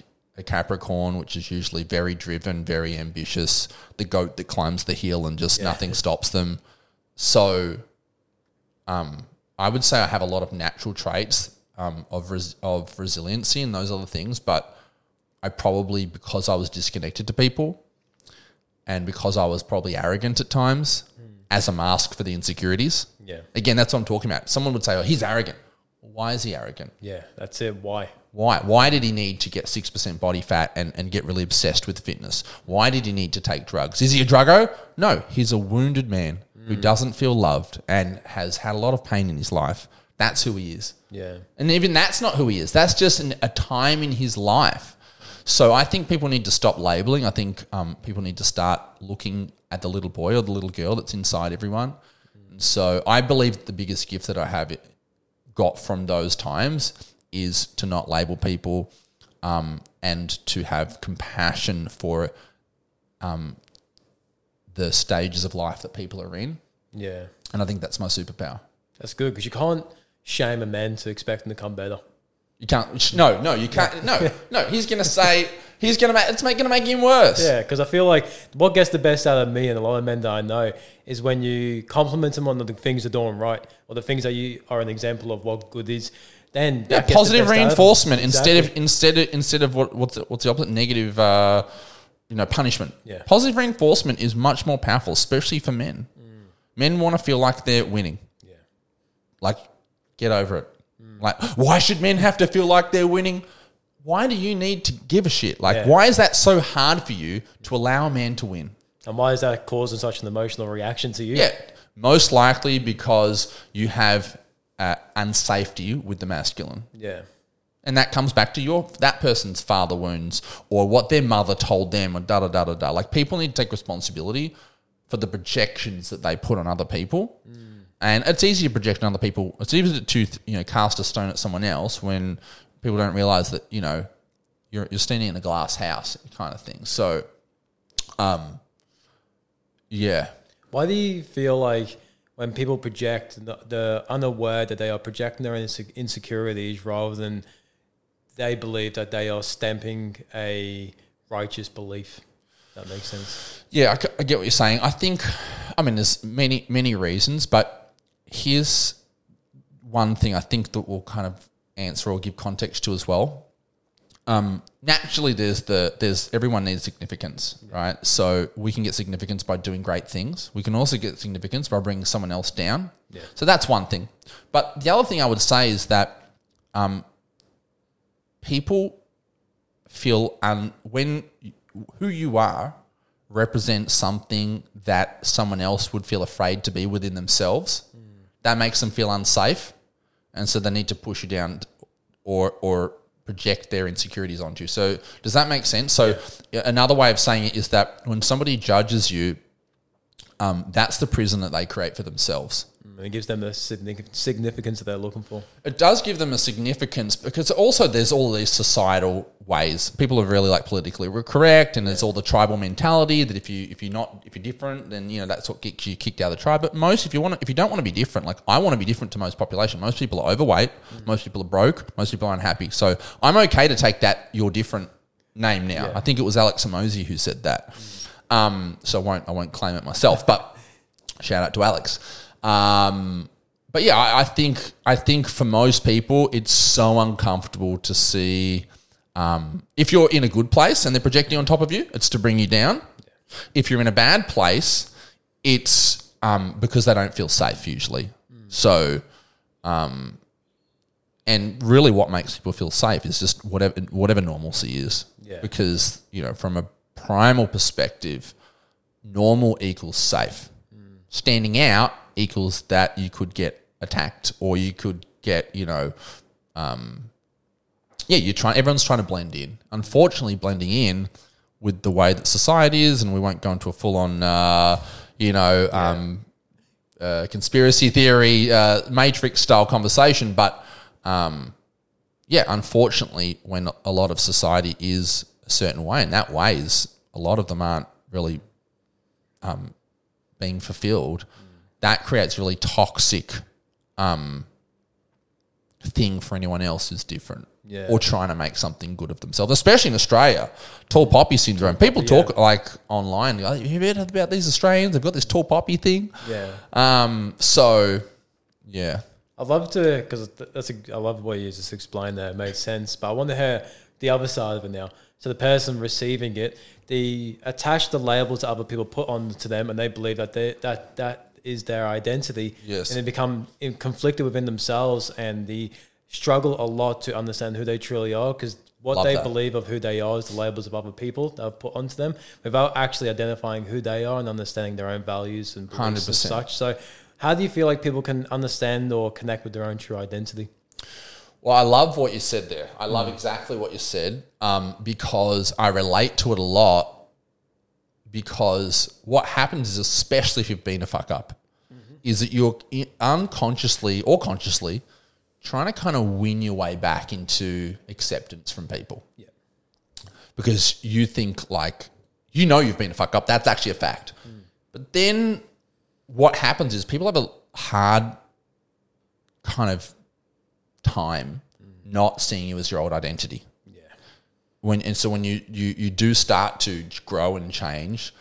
a Capricorn, which is usually very driven, very ambitious. The goat that climbs the hill and just nothing stops them. So, um, I would say I have a lot of natural traits um, of res- of resiliency and those other things. But I probably because I was disconnected to people, and because I was probably arrogant at times, as a mask for the insecurities. Yeah. Again, that's what I'm talking about. Someone would say, "Oh, he's arrogant." Why is he arrogant? Yeah, that's it. Why? Why? Why did he need to get 6% body fat and, and get really obsessed with fitness? Why did he need to take drugs? Is he a druggo? No, he's a wounded man who doesn't feel loved and has had a lot of pain in his life. That's who he is. Yeah. And even that's not who he is. That's just an, a time in his life. So I think people need to stop labeling. I think um, people need to start looking at the little boy or the little girl that's inside everyone. So I believe the biggest gift that I have got from those times is to not label people um, and to have compassion for um, the stages of life that people are in. Yeah. And I think that's my superpower. That's good because you can't shame a man to expect them to come better. You can't. No, no, you can't. No, *laughs* no. He's gonna say he's gonna make it's make, gonna make him worse. Yeah, because I feel like what gets the best out of me and a lot of men that I know is when you compliment them on the things they're doing right or the things that you are an example of what good is. Then Yeah, the positive best out of them. reinforcement instead of instead of instead of what what's the, what's the opposite negative uh, you know punishment. Yeah. Positive reinforcement is much more powerful, especially for men. Men want to feel like they're winning. Yeah. Like, get over it. Like, why should men have to feel like they're winning? Why do you need to give a shit? Like, Yeah. why is that so hard for you to allow a man to win? And why is that causing such an emotional reaction to you? Yeah, most likely because you have uh, unsafety with the masculine. Yeah. And that comes back to your that person's father wounds or what their mother told them or da da da da da. Like people need to take responsibility for the projections that they put on other people. And it's easy to project on other people. It's easy to you know cast a stone at someone else when people don't realize that you know you're you're standing in a glass house kind of thing. So, um, yeah, Why do you feel like when people project the, the unaware that they are projecting their insecurities rather than they believe that they are stamping a righteous belief? That makes sense. Yeah, I get what you're saying. I think, I mean, there's many, many reasons, but here's one thing I think that will kind of answer or give context to as well. Um, naturally, there's the there's everyone needs significance, right? So we can get significance by doing great things. We can also get significance by bringing someone else down. Yeah. So that's one thing. But the other thing I would say is that um, people feel un- when who you are represents something that someone else would feel afraid to be within themselves. That makes them feel unsafe, and so they need to push you down or or project their insecurities onto you. So does that make sense? So another way of saying it is that when somebody judges you, um, that's the prison that they create for themselves. And it gives them the significance that they're looking for. It does give them a significance because also there's all these societal ways. People are really like politically correct, and there's all the tribal mentality that if you if you're not if you're different, then you know that's what gets you kicked out of the tribe. But most if you want to, if you don't want to be different, like I want to be different to most population. Most people are overweight. Most people are broke. Most people are unhappy. So I'm okay to take that you're different name now. Yeah. I think it was Alex Hormozi who said that. Um, so I won't I won't claim it myself, but shout out to Alex. Um, but yeah, I, I think I think for most people, it's so uncomfortable to see. Um, if you're in a good place and they're projecting on top of you, it's to bring you down. If you're in a bad place, it's um, because they don't feel safe usually. So, um, and really, what makes people feel safe is just whatever whatever normalcy is. Yeah. Because you know, from a primal perspective, normal equals safe. Standing out equals that you could get attacked or you could get, you know, um, yeah, you're trying. Everyone's trying to blend in. Unfortunately, blending in with the way that society is, and we won't go into a full on, uh, you know, um, uh, conspiracy theory, uh, matrix style conversation. But um, yeah, unfortunately, when a lot of society is a certain way, and that way is a lot of them aren't really um, being fulfilled, that creates really toxic um, thing for anyone else who's different. Yeah. Or trying to make something good of themselves, especially in Australia. Tall poppy syndrome. People talk like online. Like, Have you heard about these Australians? They've got this tall poppy thing. Yeah. Um. So, yeah. I'd love to, because that's a, I love the way you just explained that. It makes sense. But I want to hear the other side of it now. So the person receiving it, they attach the labels that other people put on to them, and they believe that they, that that is their identity. Yes. And they become conflicted within themselves, and they struggle a lot to understand who they truly are, because what Love they that. believe of who they are is the labels of other people that have put onto them, without actually identifying who they are and understanding their own values and beliefs 100%. such. So, how do you feel like people can understand or connect with their own true identity? Well, I love what you said there. I love exactly what you said um, because I relate to it a lot. Because what happens is, especially if you've been a fuck up, is that you're unconsciously or consciously trying to kind of win your way back into acceptance from people. Yeah. Because you think like you know you've been a fuck up. That's actually a fact. But then what happens is people have a hard kind of time not seeing you as your old identity. Yeah. When and so when you you you do start to grow and change,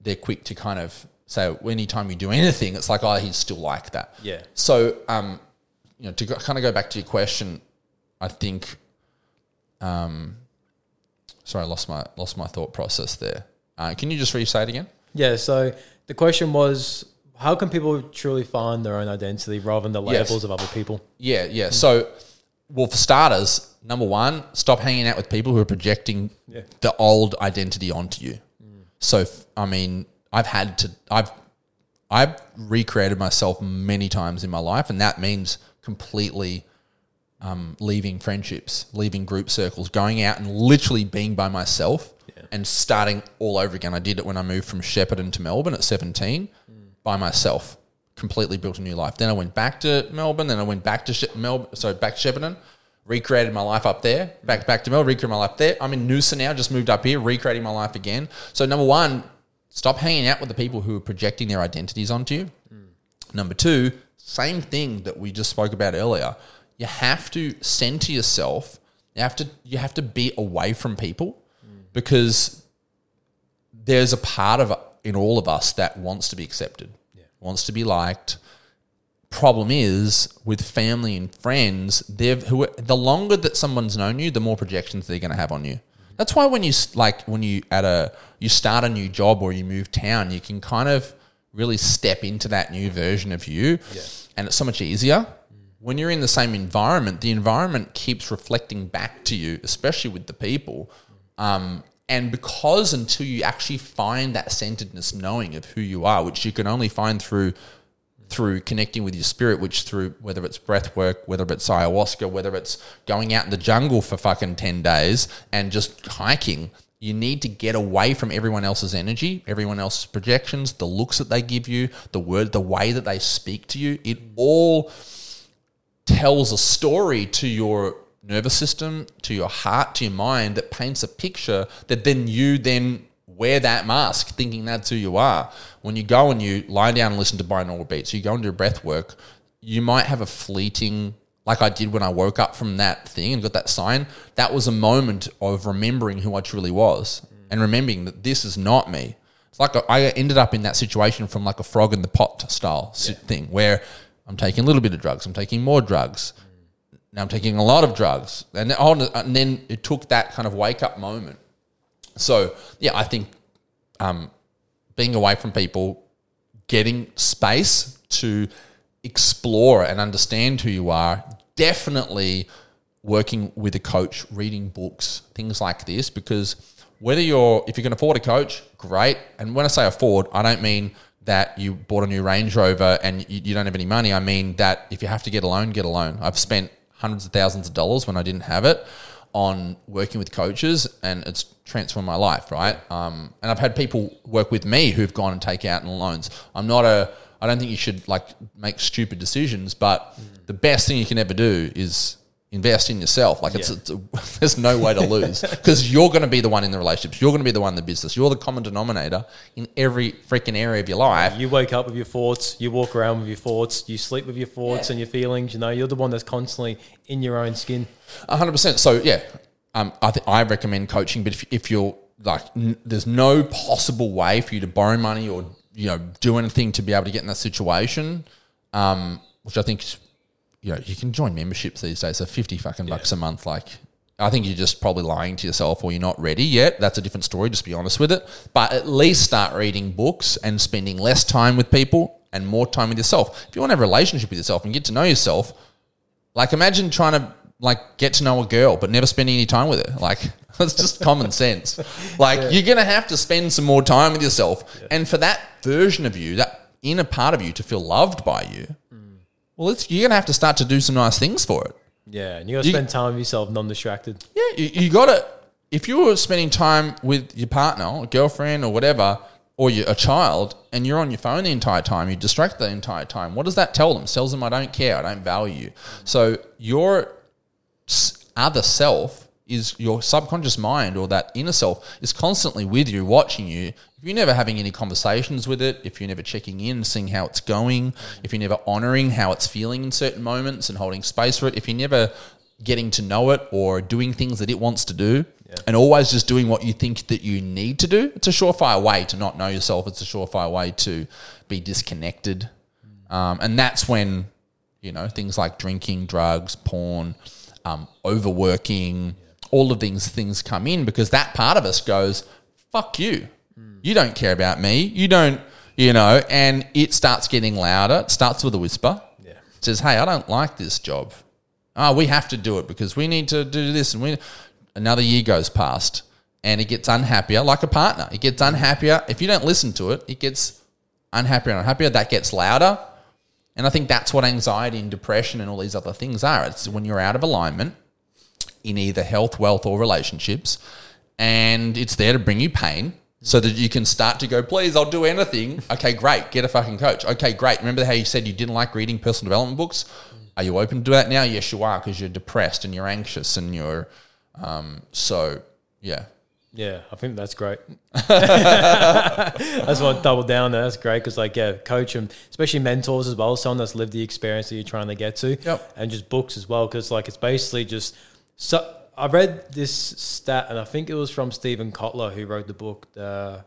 they're quick to kind of say anytime you do anything, it's like oh he's still like that. Yeah. So um, you know to kind of go back to your question, I think. Um, sorry, I lost my lost my thought process there. Uh, can you just re-say it again? Yeah. So the question was, how can people truly find their own identity rather than the Yes. labels of other people? Yeah, yeah. So, well, for starters, number one, stop hanging out with people who are projecting Yeah. the old identity onto you. So, I mean, I've had to, I've, I've recreated myself many times in my life, and that means completely um, leaving friendships, leaving group circles, going out and literally being by myself and starting all over again. I did it when I moved from Shepparton to Melbourne at 17 by myself. Completely built a new life. Then I went back to Melbourne. Then I went back to Shep- Melbourne. Sorry, back to Shepparton. Recreated my life up there. Back back to Melbourne. Recreated my life there. I'm in Noosa now. Just moved up here. Recreating my life again. So number one, stop hanging out with the people who are projecting their identities onto you. Number two, same thing that we just spoke about earlier. You have to center yourself. You have to you have to be away from people because there's a part of in all of us that wants to be accepted, wants to be liked. Problem is with family and friends, they've who the longer that someone's known you, the more projections they're going to have on you. That's why when you like when you at a you start a new job or you move town, you can kind of really step into that new version of you, and it's so much easier. When you're in the same environment, the environment keeps reflecting back to you, especially with the people. Um, and because until you actually find that centeredness, knowing of who you are, which you can only find through through connecting with your spirit, which through whether it's breath work, whether it's ayahuasca, whether it's going out in the jungle for fucking 10 days and just hiking, you need to get away from everyone else's energy, everyone else's projections, the looks that they give you, the word, the way that they speak to you. It all tells a story to your nervous system, to your heart, to your mind that paints a picture that then you then wear that mask thinking that's who you are. When you go and you lie down and listen to binaural beats, you go do breath work, you might have a fleeting like I did when I woke up from that thing and got that sign, that was a moment of remembering who I truly was and remembering that this is not me. It's like I ended up in that situation from like a frog in the pot style si- thing where I'm taking a little bit of drugs, I'm taking more drugs, now I'm taking a lot of drugs, and then, oh, and then it took that kind of wake up moment. So yeah, I think um, being away from people, getting space to explore and understand who you are, definitely working with a coach, reading books, things like this, because whether you're if you can afford a coach, great. And when I say afford, I don't mean that you bought a new Range Rover and you, you don't have any money. I mean that if you have to get a loan, get a loan. I've spent hundreds of thousands of dollars when I didn't have it on working with coaches, and it's transformed my life, right? Um, and I've had people work with me who've gone and take out loans. I'm not a I don't think you should like make stupid decisions, but the best thing you can ever do is invest in yourself. Like it's, it's a, *laughs* there's no way to lose because you're going to be the one in the relationships. You're going to be the one in the business. You're the common denominator in every freaking area of your life. You wake up with your thoughts, you walk around with your thoughts, you sleep with your thoughts and your feelings. You know, you're the one that's constantly in your own skin. A hundred percent. So yeah, um, I think I recommend coaching, but if, if you're like, n- there's no possible way for you to borrow money or you know do anything to be able to get in that situation, um, which I think, you know, you can join memberships these days. So fifty fucking bucks a month, like. I think you're just probably lying to yourself or you're not ready yet. That's a different story, just be honest with it. But at least start reading books and spending less time with people and more time with yourself. If you want to have a relationship with yourself and get to know yourself, like imagine trying to like get to know a girl but never spending any time with her. Like *laughs* that's just common sense. Like you're gonna have to spend some more time with yourself. And for that version of you, that inner part of you to feel loved by you, well it's you're gonna have to start to do some nice things for it. Yeah, and you got to You- spend time with yourself, non-distracted. Yeah, you, you got to. If you're spending time with your partner, or girlfriend, or whatever, or you a child, and you're on your phone the entire time, you distract the entire time. What does that tell them? It tells them I don't care, I don't value you. So your other self is your subconscious mind or that inner self is constantly with you, watching you. If you're never having any conversations with it, if you're never checking in, seeing how it's going, if you're never honoring how it's feeling in certain moments and holding space for it, if you're never getting to know it or doing things that it wants to do, and always just doing what you think that you need to do, it's a surefire way to not know yourself. It's a surefire way to be disconnected. Um, and that's when, you know, things like drinking, drugs, porn, um, overworking, all of these things come in because that part of us goes, fuck you. You don't care about me. You don't, you know, and it starts getting louder. It starts with a whisper. Yeah. It says, hey, I don't like this job. Oh, we have to do it because we need to do this. And we, another year goes past and it gets unhappier, like a partner. It gets unhappier. If you don't listen to it, it gets unhappier and unhappier. That gets louder. And I think that's what anxiety and depression and all these other things are. It's when you're out of alignment in either health, wealth, or relationships, and it's there to bring you pain so that you can start to go, please, I'll do anything. Okay, great. Get a fucking coach. Okay, great. Remember how you said you didn't like reading personal development books? Are you open to that now? Yes, you are because you're depressed and you're anxious and you're, um, so yeah. Yeah, I think that's great. *laughs* I just want to double down there. That's great because, like, yeah, coach and especially mentors as well, someone that's lived the experience that you're trying to get to, Yep. and just books as well because, like, it's basically just. So I read this stat, and I think it was from Steven Kotler who wrote the book, The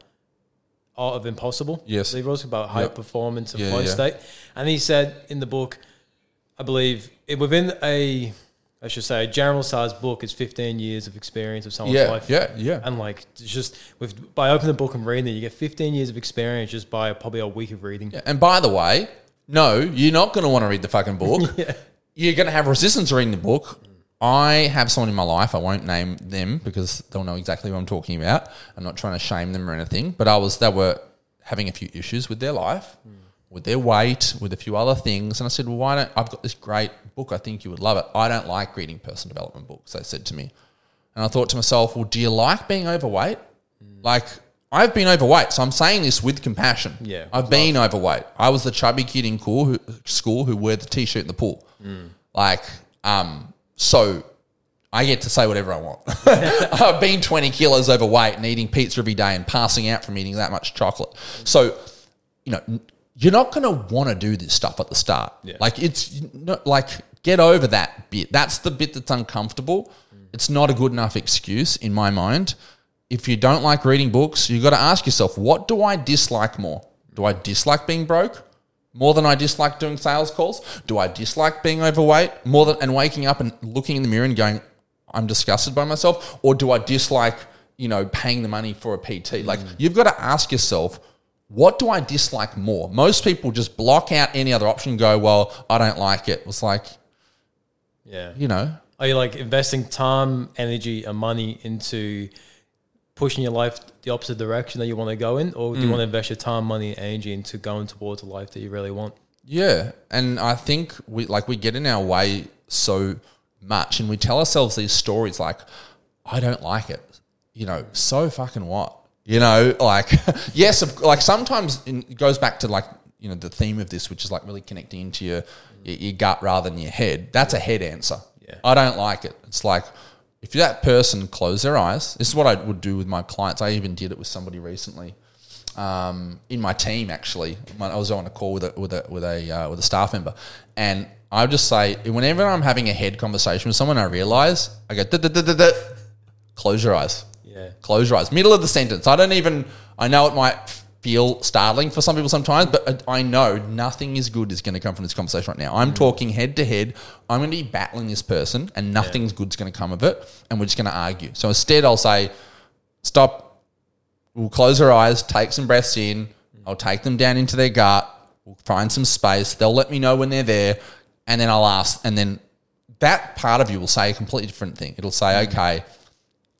Art of Impossible. Yes. he wrote about high Yep. performance and Yeah, flow yeah. state, and he said in the book, I believe it, within a, I should say, a general size book is 15 years of experience of someone's Yeah, life. yeah, yeah. And like just with by opening the book and reading it, you get 15 years of experience just by probably a week of reading. Yeah, And by the way, no, you're not going to want to read the fucking book. *laughs* yeah. You're going to have resistance reading the book. I have someone in my life. I won't name them because they'll know exactly what I'm talking about. I'm not trying to shame them or anything, but I was they were having a few issues with their life, with their weight, with a few other things, and I said, "Well, why don't I've got this great book? I think you would love it. I don't like reading personal development books." They said to me, and I thought to myself, "Well, do you like being overweight?" Like I've been overweight, so I'm saying this with compassion. Yeah, I've been overweight. I was the chubby kid in cool who, school who wore the t-shirt in the pool. Like, um, so I get to say whatever I want. *laughs* I've been 20 kilos overweight and eating pizza every day and passing out from eating that much chocolate. So, you know, you're not going to want to do this stuff at the start. Yeah. Like it's not like get over that bit. That's the bit that's uncomfortable. It's not a good enough excuse in my mind. If you don't like reading books, you've got to ask yourself, what do I dislike more? Do I dislike being broke? More than I dislike doing sales calls? Do I dislike being overweight more than and waking up and looking in the mirror and going, I'm disgusted by myself? Or do I dislike, you know, paying the money for a PT? Like mm. you've got to ask yourself, what do I dislike more? Most people just block out any other option and go, Well, I don't like it. It's like, Yeah. you know, Are you like investing time, energy, and money into pushing your life the opposite direction that you want to go in, or do Mm. you want to invest your time, money, and energy into going towards a life that you really want? Yeah, and I think we like we get in our way so much, and we tell ourselves these stories like, "I don't like it," you know. So fucking what? You know, *laughs* like *laughs* yes, of, like sometimes it goes back to like you know the theme of this, which is like really connecting into your your, your gut rather than your head. That's a head answer. Yeah. I don't like it. It's like if that person close their eyes. This is what I would do with my clients. I even did it with somebody recently um, in my team actually. I was on a call with a with a with a uh, with a staff member, and I would just say whenever I'm having a head conversation with someone, I realize I go, close your eyes, Yeah. close your eyes, middle of the sentence. I don't even. I know it might feel startling for some people sometimes, but I know nothing is good is going to come from this conversation right now. I'm talking head to head. I'm going to be battling this person, and nothing's good's going to come of it, and we're just going to argue. So instead, I'll say, "Stop." We'll close our eyes, take some breaths in. I'll take them down into their gut. We'll find some space. They'll let me know when they're there, and then I'll ask. And then that part of you will say a completely different thing. It'll say, "Okay."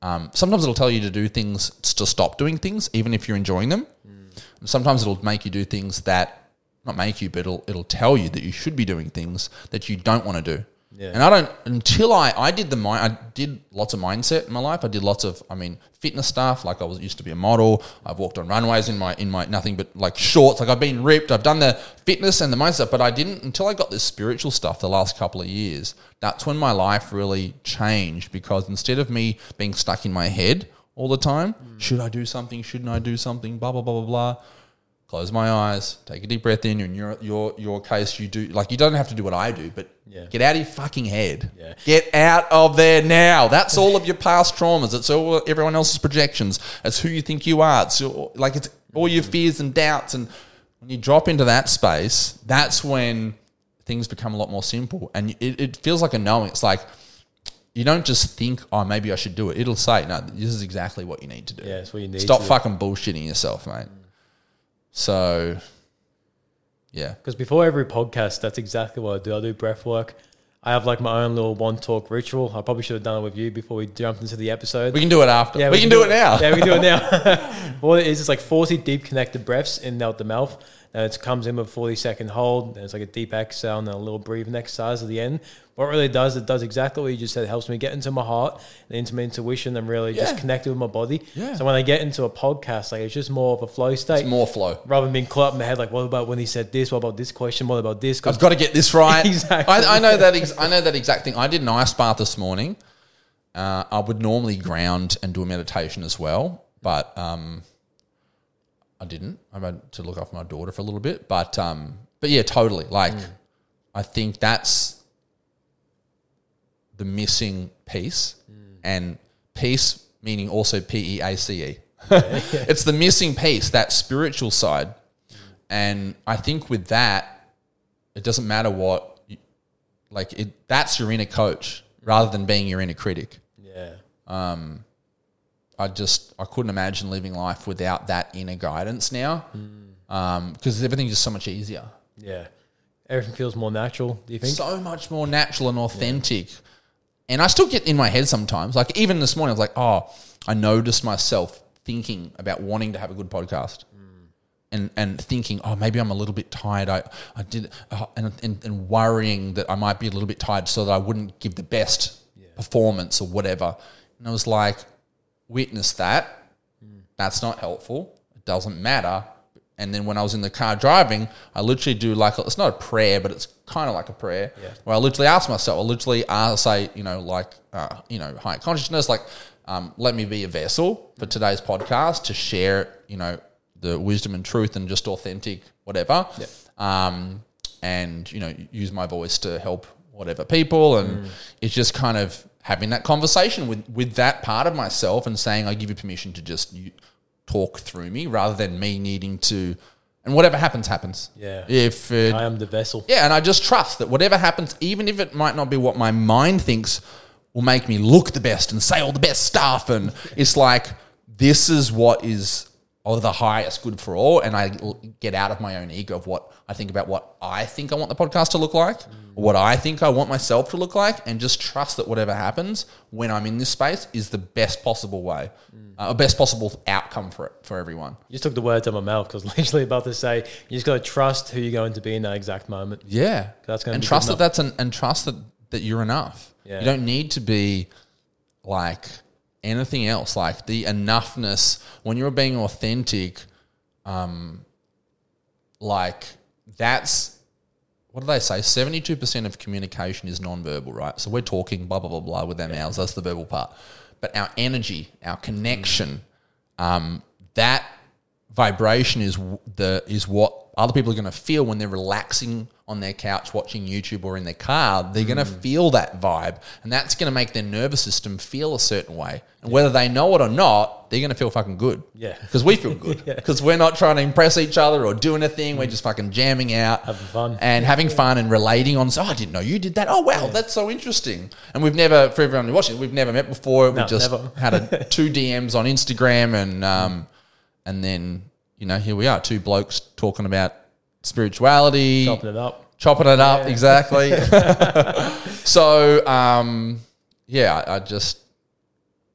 Um, sometimes it'll tell you to do things to stop doing things, even if you're enjoying them. And sometimes it'll make you do things that not make you, but it'll it'll tell you that you should be doing things that you don't want to do. Yeah. And I don't until I I did the mind I did lots of mindset in my life. I did lots of I mean fitness stuff. Like I was used to be a model. I've walked on runways in my in my nothing but like shorts. Like I've been ripped. I've done the fitness and the mindset, but I didn't until I got this spiritual stuff the last couple of years. That's when my life really changed because instead of me being stuck in my head all the time, should I do something? Shouldn't I do something? Blah blah blah blah blah close my eyes, take a deep breath in. In your your your case, you do like you don't have to do what I do, but Yeah. get out of your fucking head. Yeah. Get out of there now. That's all of your past traumas. It's all everyone else's projections. It's who you think you are. It's all, like it's all your fears and doubts. And when you drop into that space, that's when things become a lot more simple. And it, it feels like a knowing. It's like you don't just think, oh, maybe I should do it. It'll say, no, this is exactly what you need to do. Yeah, it's what you need Stop to do. fucking bullshitting yourself, mate. So, yeah. Because before every podcast, that's exactly what I do. I do breath work. I have like my own little one talk ritual. I probably should have done it with you before we jumped into the episode. We can do it after. Yeah, we, can, do it now. Yeah, we can do it now. *laughs* *laughs* what it is, it's like 40 deep connected breaths in and out the mouth. And it comes in with a 40 second hold. And it's like a deep exhale and a little breathe. breathing exercise at the end. What it really does, it does exactly what you just said. It helps me get into my heart and into my intuition and really just Yeah. connect with my body. Yeah. So when I get into a podcast, like it's just more of a flow state. It's more flow. rather than being caught up in my head, like, what about when he said this? What about this question? What about this? I've got to get this right. *laughs* Exactly. I, I know that. Ex- I know that exact thing. I did an ice bath this morning. Uh, I would normally ground and do a meditation as well, but um, I didn't. I had to look after my daughter for a little bit, but um, but yeah, totally. Like, mm. I think that's the missing piece, mm. and peace meaning also P E A C E. *laughs* It's the missing piece, that spiritual side, and I think with that, it doesn't matter what, you, like it. That's your inner coach mm. rather than being your inner critic. yeah. Um, I just I couldn't imagine living life without that inner guidance now, hmm. um, because everything's just so much easier, Yeah. Everything feels more natural, do you think? so much more natural and authentic. And I still get in my head sometimes. Like even this morning, I was like, oh, I noticed myself thinking about wanting to have a good podcast. Hmm. And, and thinking, oh, maybe I'm a little bit tired. I, I did, uh, and, and, and worrying that I might be a little bit tired so that I wouldn't give the best performance or whatever. And I was like, witness that. That's not helpful. It doesn't matter. And then when I was in the car driving, I literally do like, it's not a prayer, but it's kind of like a prayer. Where I literally ask myself, I literally ask, say, you know, like, uh, you know, high consciousness, like, um, let me be a vessel for today's podcast to share, you know, the wisdom and truth and just authentic whatever. Um, and you know, use my voice to help whatever people, and it's just kind of having that conversation with with that part of myself and saying, I give you permission to just talk through me rather than me needing to. And whatever happens, happens. Yeah. If it, I am the vessel. yeah, and I just trust that whatever happens, even if it might not be what my mind thinks will make me look the best and say all the best stuff, and it's like this is what is of the highest good for all, and I get out of my own ego of what I think about what I think I want the podcast to look like, or what I think I want myself to look like, and just trust that whatever happens when I'm in this space is the best possible way, uh, best possible outcome for it for everyone. You just took the words out of my mouth because *laughs* literally about to say, you just got to trust who you're going to be in that exact moment. Yeah, That's gonna and be trust that that's an, and trust that that you're enough. Yeah. You don't need to be like anything else. Like the enoughness when you're being authentic, um, like that's what do they say? Seventy-two percent of communication is non-verbal, right? So we're talking blah blah blah blah with our mouths. That's the verbal part. But our energy, our connection, um, that vibration is the is what other people are going to feel when they're relaxing on their couch watching YouTube or in their car. They're going to feel that vibe, and that's going to make their nervous system feel a certain way. And whether they know it or not, they're going to feel fucking good. Yeah. because we feel good *laughs* Yeah. because we're not trying to impress each other or do anything. We're just fucking jamming out, Having fun. and having fun and relating on. So oh, I didn't know you did that. Oh wow, that's so interesting. And we've never, for everyone watching, we've never met before. we just never. had a, *laughs* two DMs on Instagram, and um, and then you know here we are, two blokes talking about spirituality, Chopping it up. chopping it up exactly. *laughs* *laughs* so um, yeah, I, I just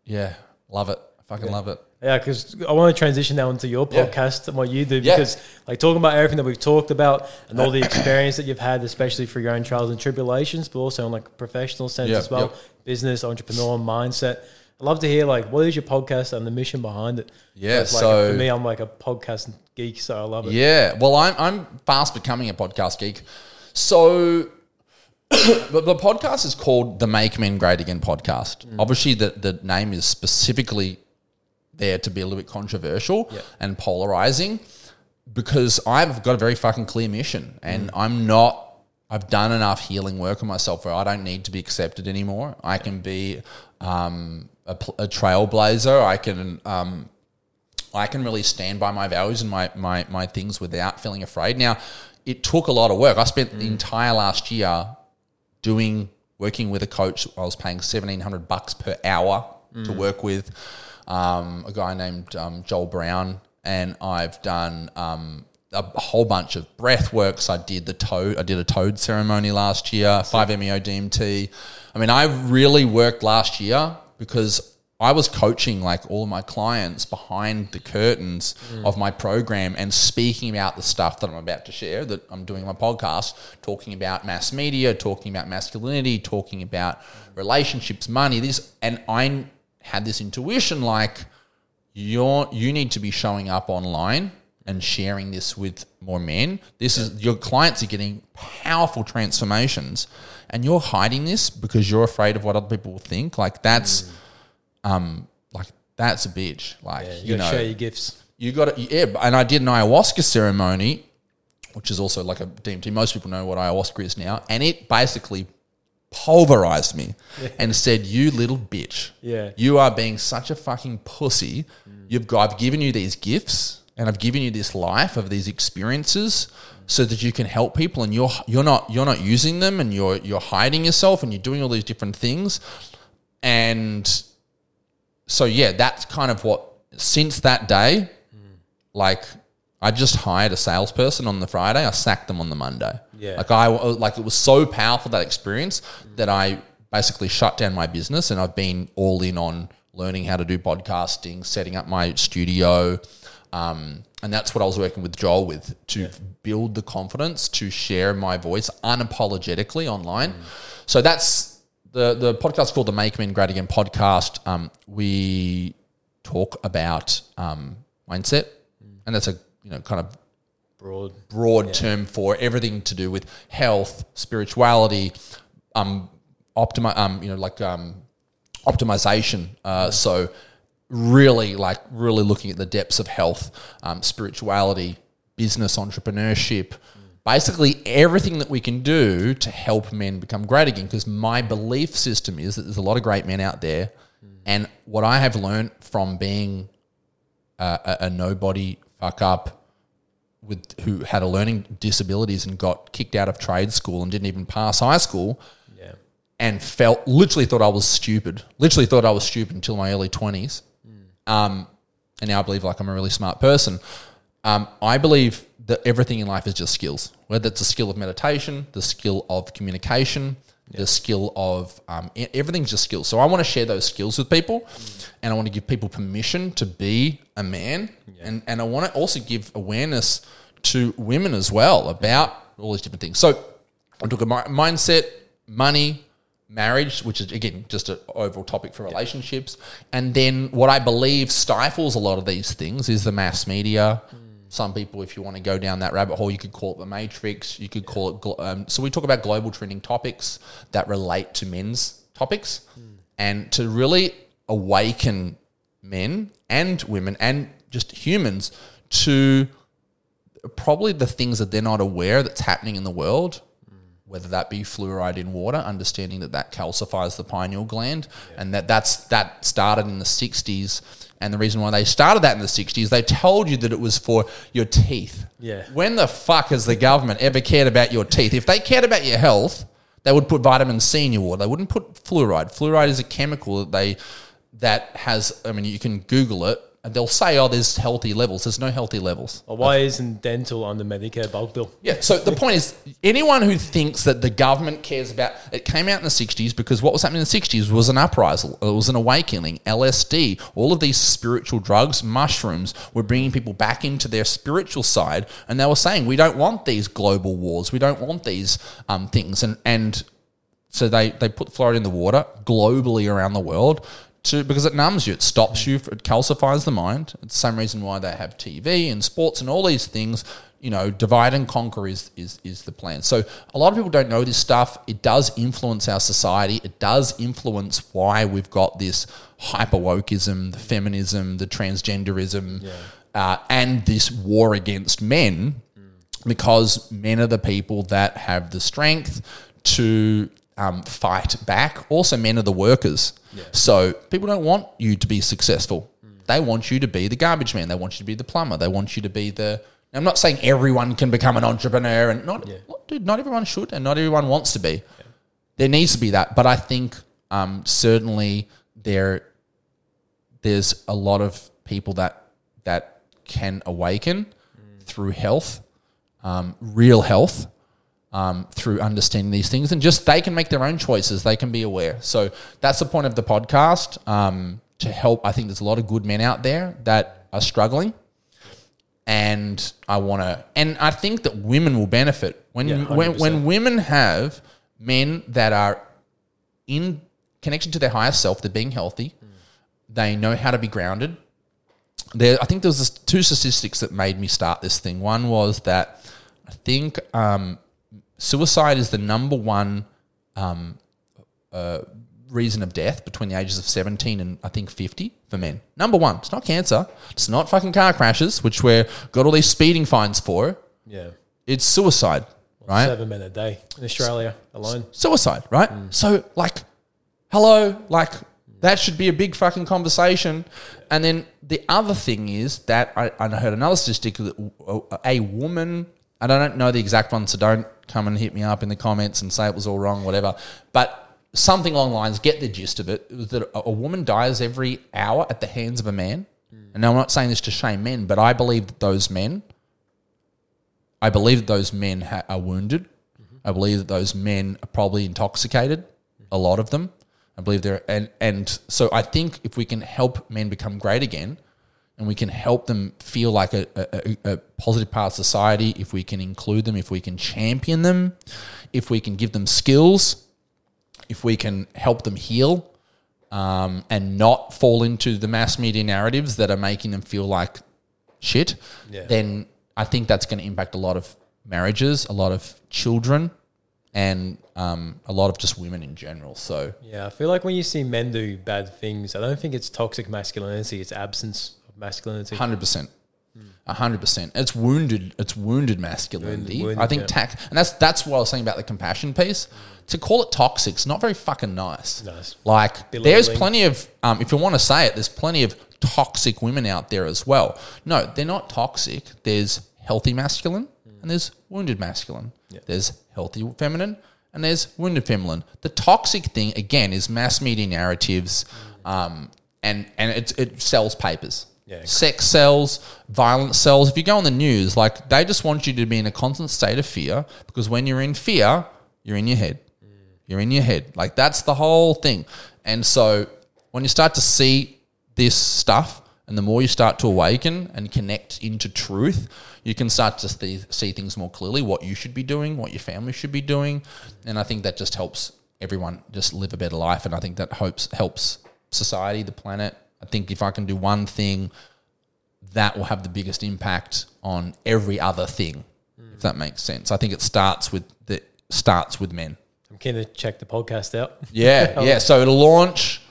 yeah love it. I Fucking love it. Yeah, because I want to transition now into your Yeah. podcast and what you do Yeah. because, like, talking about everything that we've talked about and all the experience that you've had, especially for your own trials and tribulations, but also in like a professional sense Yeah, as well, yeah. business, entrepreneur mindset. I'd love to hear like what is your podcast and the mission behind it. Yeah, like, so- for me, I'm like a podcast geek, so I love it. Yeah. Well, I'm I'm fast becoming a podcast geek. So *coughs* the, the podcast is called the Make Men Great Again podcast. Mm. Obviously, the, the name is specifically there to be a little bit controversial Yeah. and polarizing because I've got a very fucking clear mission and mm. I'm not. I've done enough healing work on myself where I don't need to be accepted anymore. I can be um, a, a trailblazer. I can um, I can really stand by my values and my, my, my things without feeling afraid. Now, it took a lot of work. I spent the entire last year doing working with a coach. I was paying seventeen hundred bucks per hour to work with um, a guy named um, Joel Brown, and I've done um, a whole bunch of breath works. I did the toad. I did a toad ceremony last year. Five MEO DMT. I mean, I really worked last year because I was coaching like all of my clients behind the curtains mm. of my program and speaking about the stuff that I'm about to share that I'm doing my podcast, talking about mass media, talking about masculinity, talking about relationships, money, this and I had this intuition like you're you need to be showing up online and sharing this with more men. This is your clients are getting powerful transformations and you're hiding this because you're afraid of what other people will think. Like that's um like that's a bitch. Like Yeah, you, you know share your gifts. you got to yeah, and I did an ayahuasca ceremony, which is also like a DMT. Most people know what ayahuasca is now, and it basically pulverized me and said, "You little bitch, Yeah. you are being such a fucking pussy. You've got, I've given you these gifts, and I've given you this life of these experiences." So that you can help people, and you're you're not you're not using them, and you're you're hiding yourself, and you're doing all these different things, and so yeah, that's kind of what since that day, like I just hired a salesperson on the Friday. I sacked them on the Monday. Yeah. like I like it was so powerful that experience that I basically shut down my business and I've been all in on learning how to do podcasting, setting up my studio. Um, and that's what I was working with Joel with to build the confidence to share my voice unapologetically online. So that's the the podcast called the Make Men Great Again podcast. Um, we talk about um, mindset, and that's a you know kind of Broad. broad term for everything to do with health, spirituality, um, optimi- um, you know, like um, optimization. Uh, so really, like really looking at the depths of health, um, spirituality, business, entrepreneurship. Basically, everything that we can do to help men become great again. Because my belief system is that there's a lot of great men out there, and what I have learned from being a, a, a nobody fuck up with who had a learning disabilities and got kicked out of trade school and didn't even pass high school Yeah. and felt literally thought I was stupid. Literally thought I was stupid until my early twenties. Um, and now I believe like I'm a really smart person. Um, I believe that everything in life is just skills. Whether it's a skill of meditation, the skill of communication, the skill of um, everything's just skills. So I want to share those skills with people, and I want to give people permission to be a man, and and I want to also give awareness to women as well about all these different things. So I took a mi- mindset, money, marriage, which is again just an overall topic for relationships, and then what I believe stifles a lot of these things is the mass media. Some people, if you want to go down that rabbit hole, you could call it the matrix. You could call it. glo- Um, so we talk about global trending topics that relate to men's topics, and to really awaken men and women and just humans to probably the things that they're not aware that's happening in the world, whether that be fluoride in water, understanding that that calcifies the pineal gland, and that that's that started in the '60s. And the reason why they started that in the '60s, they told you that it was for your teeth. Yeah. When the fuck has the government ever cared about your teeth? If they cared about your health, they would put vitamin C in your water. They wouldn't put fluoride. Fluoride is a chemical that they that has. I mean, you can Google it. They'll say, "Oh, there's healthy levels." There's no healthy levels. Or why isn't dental on the Medicare bulk bill? Yeah. So the point is, anyone who thinks that the government cares about it came out in the '60s because what was happening in the '60s was an uprising, it was an awakening. LSD, all of these spiritual drugs, mushrooms, were bringing people back into their spiritual side, and they were saying, "We don't want these global wars. We don't want these um, things." And and so they they put fluoride in the water globally around the world. To, because it numbs you, it stops you, it calcifies the mind. It's the same reason why they have TV and sports and all these things. You know, divide and conquer is, is is the plan. So a lot of people don't know this stuff. It does influence our society. It does influence why we've got this hyper wokeism, the feminism, the transgenderism, uh, and this war against men because men are the people that have the strength to um, fight back. Also, men are the workers. So people don't want you to be successful. They want you to be the garbage man. They want you to be the plumber. They want you to be the. I'm not saying everyone can become an entrepreneur, and not, dude, not everyone should, and not everyone wants to be. There needs to be that, but I think um, certainly there there's a lot of people that that can awaken through health, um, real health, um, through understanding these things, and just they can make their own choices. They can be aware. So that's the point of the podcast um, to help. I think there's a lot of good men out there that are struggling, and I want to. And I think that women will benefit when Yeah, when when women have men that are in connection to their higher self. They're being healthy. They know how to be grounded. There, I think there was this two statistics that made me start this thing. One was that I think um, suicide is the number one um, uh, reason of death between the ages of 17 and I think 50 for men. Number one. It's not cancer. It's not fucking car crashes, which we're got all these speeding fines for. Yeah. It's suicide, right? Seven men a day in Australia alone. suicide, right? So, like, hello, like, that should be a big fucking conversation. And then the other thing is that I, I heard another statistic that a woman, and I don't know the exact one, so don't come and hit me up in the comments and say it was all wrong, whatever. But something along the lines, get the gist of it, that a, woman dies every hour at the hands of a man. Hmm. And now I'm not saying this to shame men, but I believe that those men I believe that those men ha- are wounded. Mm-hmm. I believe that those men are probably intoxicated. A lot of them. I believe they're and and so I think if we can help men become great again, and we can help them feel like a, a, a- positive part of society, if we can include them, if we can champion them, if we can give them skills, if we can help them heal, um, and not fall into the mass media narratives that are making them feel like shit, Yeah. then I think that's going to impact a lot of marriages, a lot of children, and um, a lot of just women in general. So Yeah, I feel like when you see men do bad things, I don't think it's toxic masculinity; it's absence masculinity. hundred percent. A hundred percent. It's wounded. It's wounded masculinity. Wounded, I think yeah. and that's that's what I was saying about the compassion piece. To call it toxic, it's not very fucking nice. Nice. Like Belittling. there's plenty of, um, if you want to say it, there's plenty of toxic women out there as well. No, they're not toxic. There's healthy masculine and there's wounded masculine. There's healthy feminine and there's wounded feminine. The toxic thing again is mass media narratives, um, and and it, it sells papers. Yeah. Sex sells, violence sells. If you go on the news, like they just want you to be in a constant state of fear because when you're in fear, you're in your head. You're in your head. Like that's the whole thing. And so when you start to see this stuff and the more you start to awaken and connect into truth, you can start to see, see things more clearly, what you should be doing, what your family should be doing. And I think that just helps everyone just live a better life. And I think that hopes helps society, the planet. I think if I can do one thing, that will have the biggest impact on every other thing, if that makes sense. I think it starts with the starts with men. I'm keen to check the podcast out. Yeah, *laughs* yeah. So it'll launch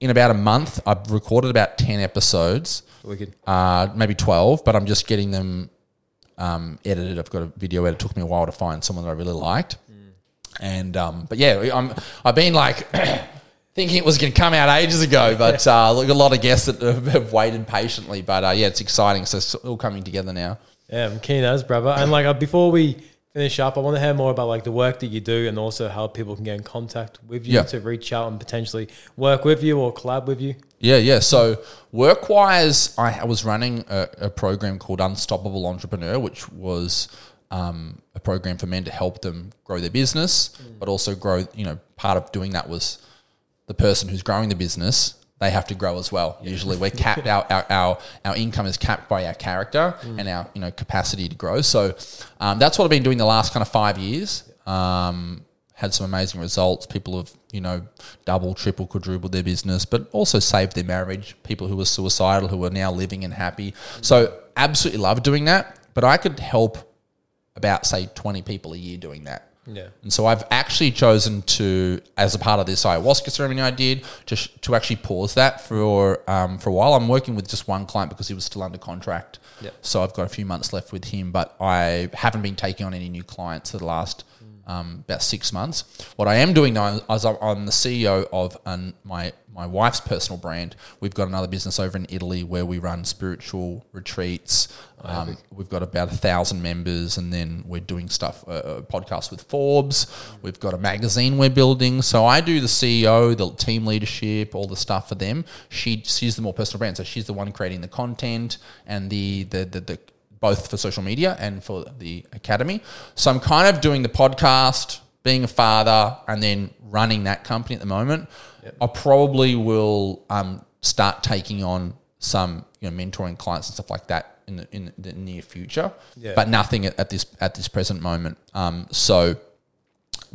in about a month. I've recorded about ten episodes, could. uh, maybe twelve, but I'm just getting them um, edited. I've got a video edit. It took me a while to find someone that I really liked, and um, but yeah, I'm I've been like. *clears throat* Thinking it was going to come out ages ago, but uh, look, a lot of guests that have, waited patiently. But uh, yeah, it's exciting. So it's all coming together now. Yeah, I'm keen as brother. And like uh, before we finish up, I want to hear more about like the work that you do and also how people can get in contact with you Yeah. to reach out and potentially work with you or collab with you. Yeah, yeah. So work wise, I was running a, a program called Unstoppable Entrepreneur, which was um, a program for men to help them grow their business, but also grow. You know, part of doing that was the person who's growing the business. They have to grow as well. Usually, we're capped. Our, our our our income is capped by our character and our you know capacity to grow. So um, that's what I've been doing the last kind of five years. Um, had some amazing results. People have, you know, double, triple, quadrupled their business, but also saved their marriage. People who were suicidal who are now living and happy. So absolutely love doing that. But I could help about say 20 people a year doing that. Yeah. And so I've actually chosen to, as a part of this ayahuasca ceremony I did, just to actually pause that for um, for a while. I'm working with just one client because he was still under contract. Yep. So I've got a few months left with him, but I haven't been taking on any new clients for the last um, about six months. What I am doing now is I'm, the CEO of an, my my wife's personal brand. We've got another business over in Italy where we run spiritual retreats. Um, we've got about a thousand members, and then we're doing stuff, uh, uh, podcasts with Forbes. We've got a magazine we're building. So I do the CEO, the team leadership, all the stuff for them. She she's the more personal brand, so she's the one creating the content and the the the. the both for social media and for the academy. So I'm kind of doing the podcast, being a father, and then running that company at the moment. I probably will um, start taking on some you know mentoring clients and stuff like that in the in the near future, Yeah. but nothing at, at this at this present moment. Um, so,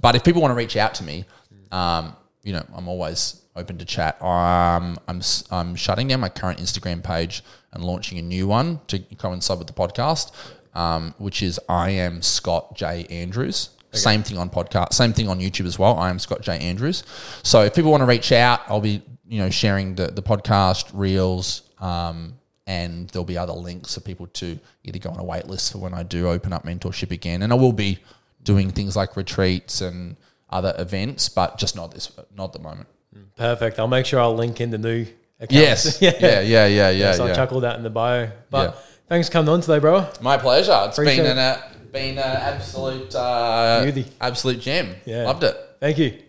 but if people want to reach out to me, um, you know, I'm always open to chat. Um, I'm I'm shutting down my current Instagram page and launching a new one to coincide with the podcast, um, which is I am Scott J Andrews. Same thing on podcast, same thing on YouTube as well. I am Scott J Andrews. So if people want to reach out, I'll be you know sharing the the podcast reels. Um, and there'll be other links for people to either go on a wait list for when I do open up mentorship again. And I will be doing things like retreats and other events, but just not this, not at the moment. Perfect. I'll make sure I'll link in the new accounts. Yes. *laughs* yeah. Yeah. Yeah. Yeah. Yeah. so I'll yeah. chuck all that in the bio. But Yeah. thanks for coming on today, bro. My pleasure. It's Appreciate been it. an uh, been an absolute uh, absolute gem. Yeah. Loved it. Thank you.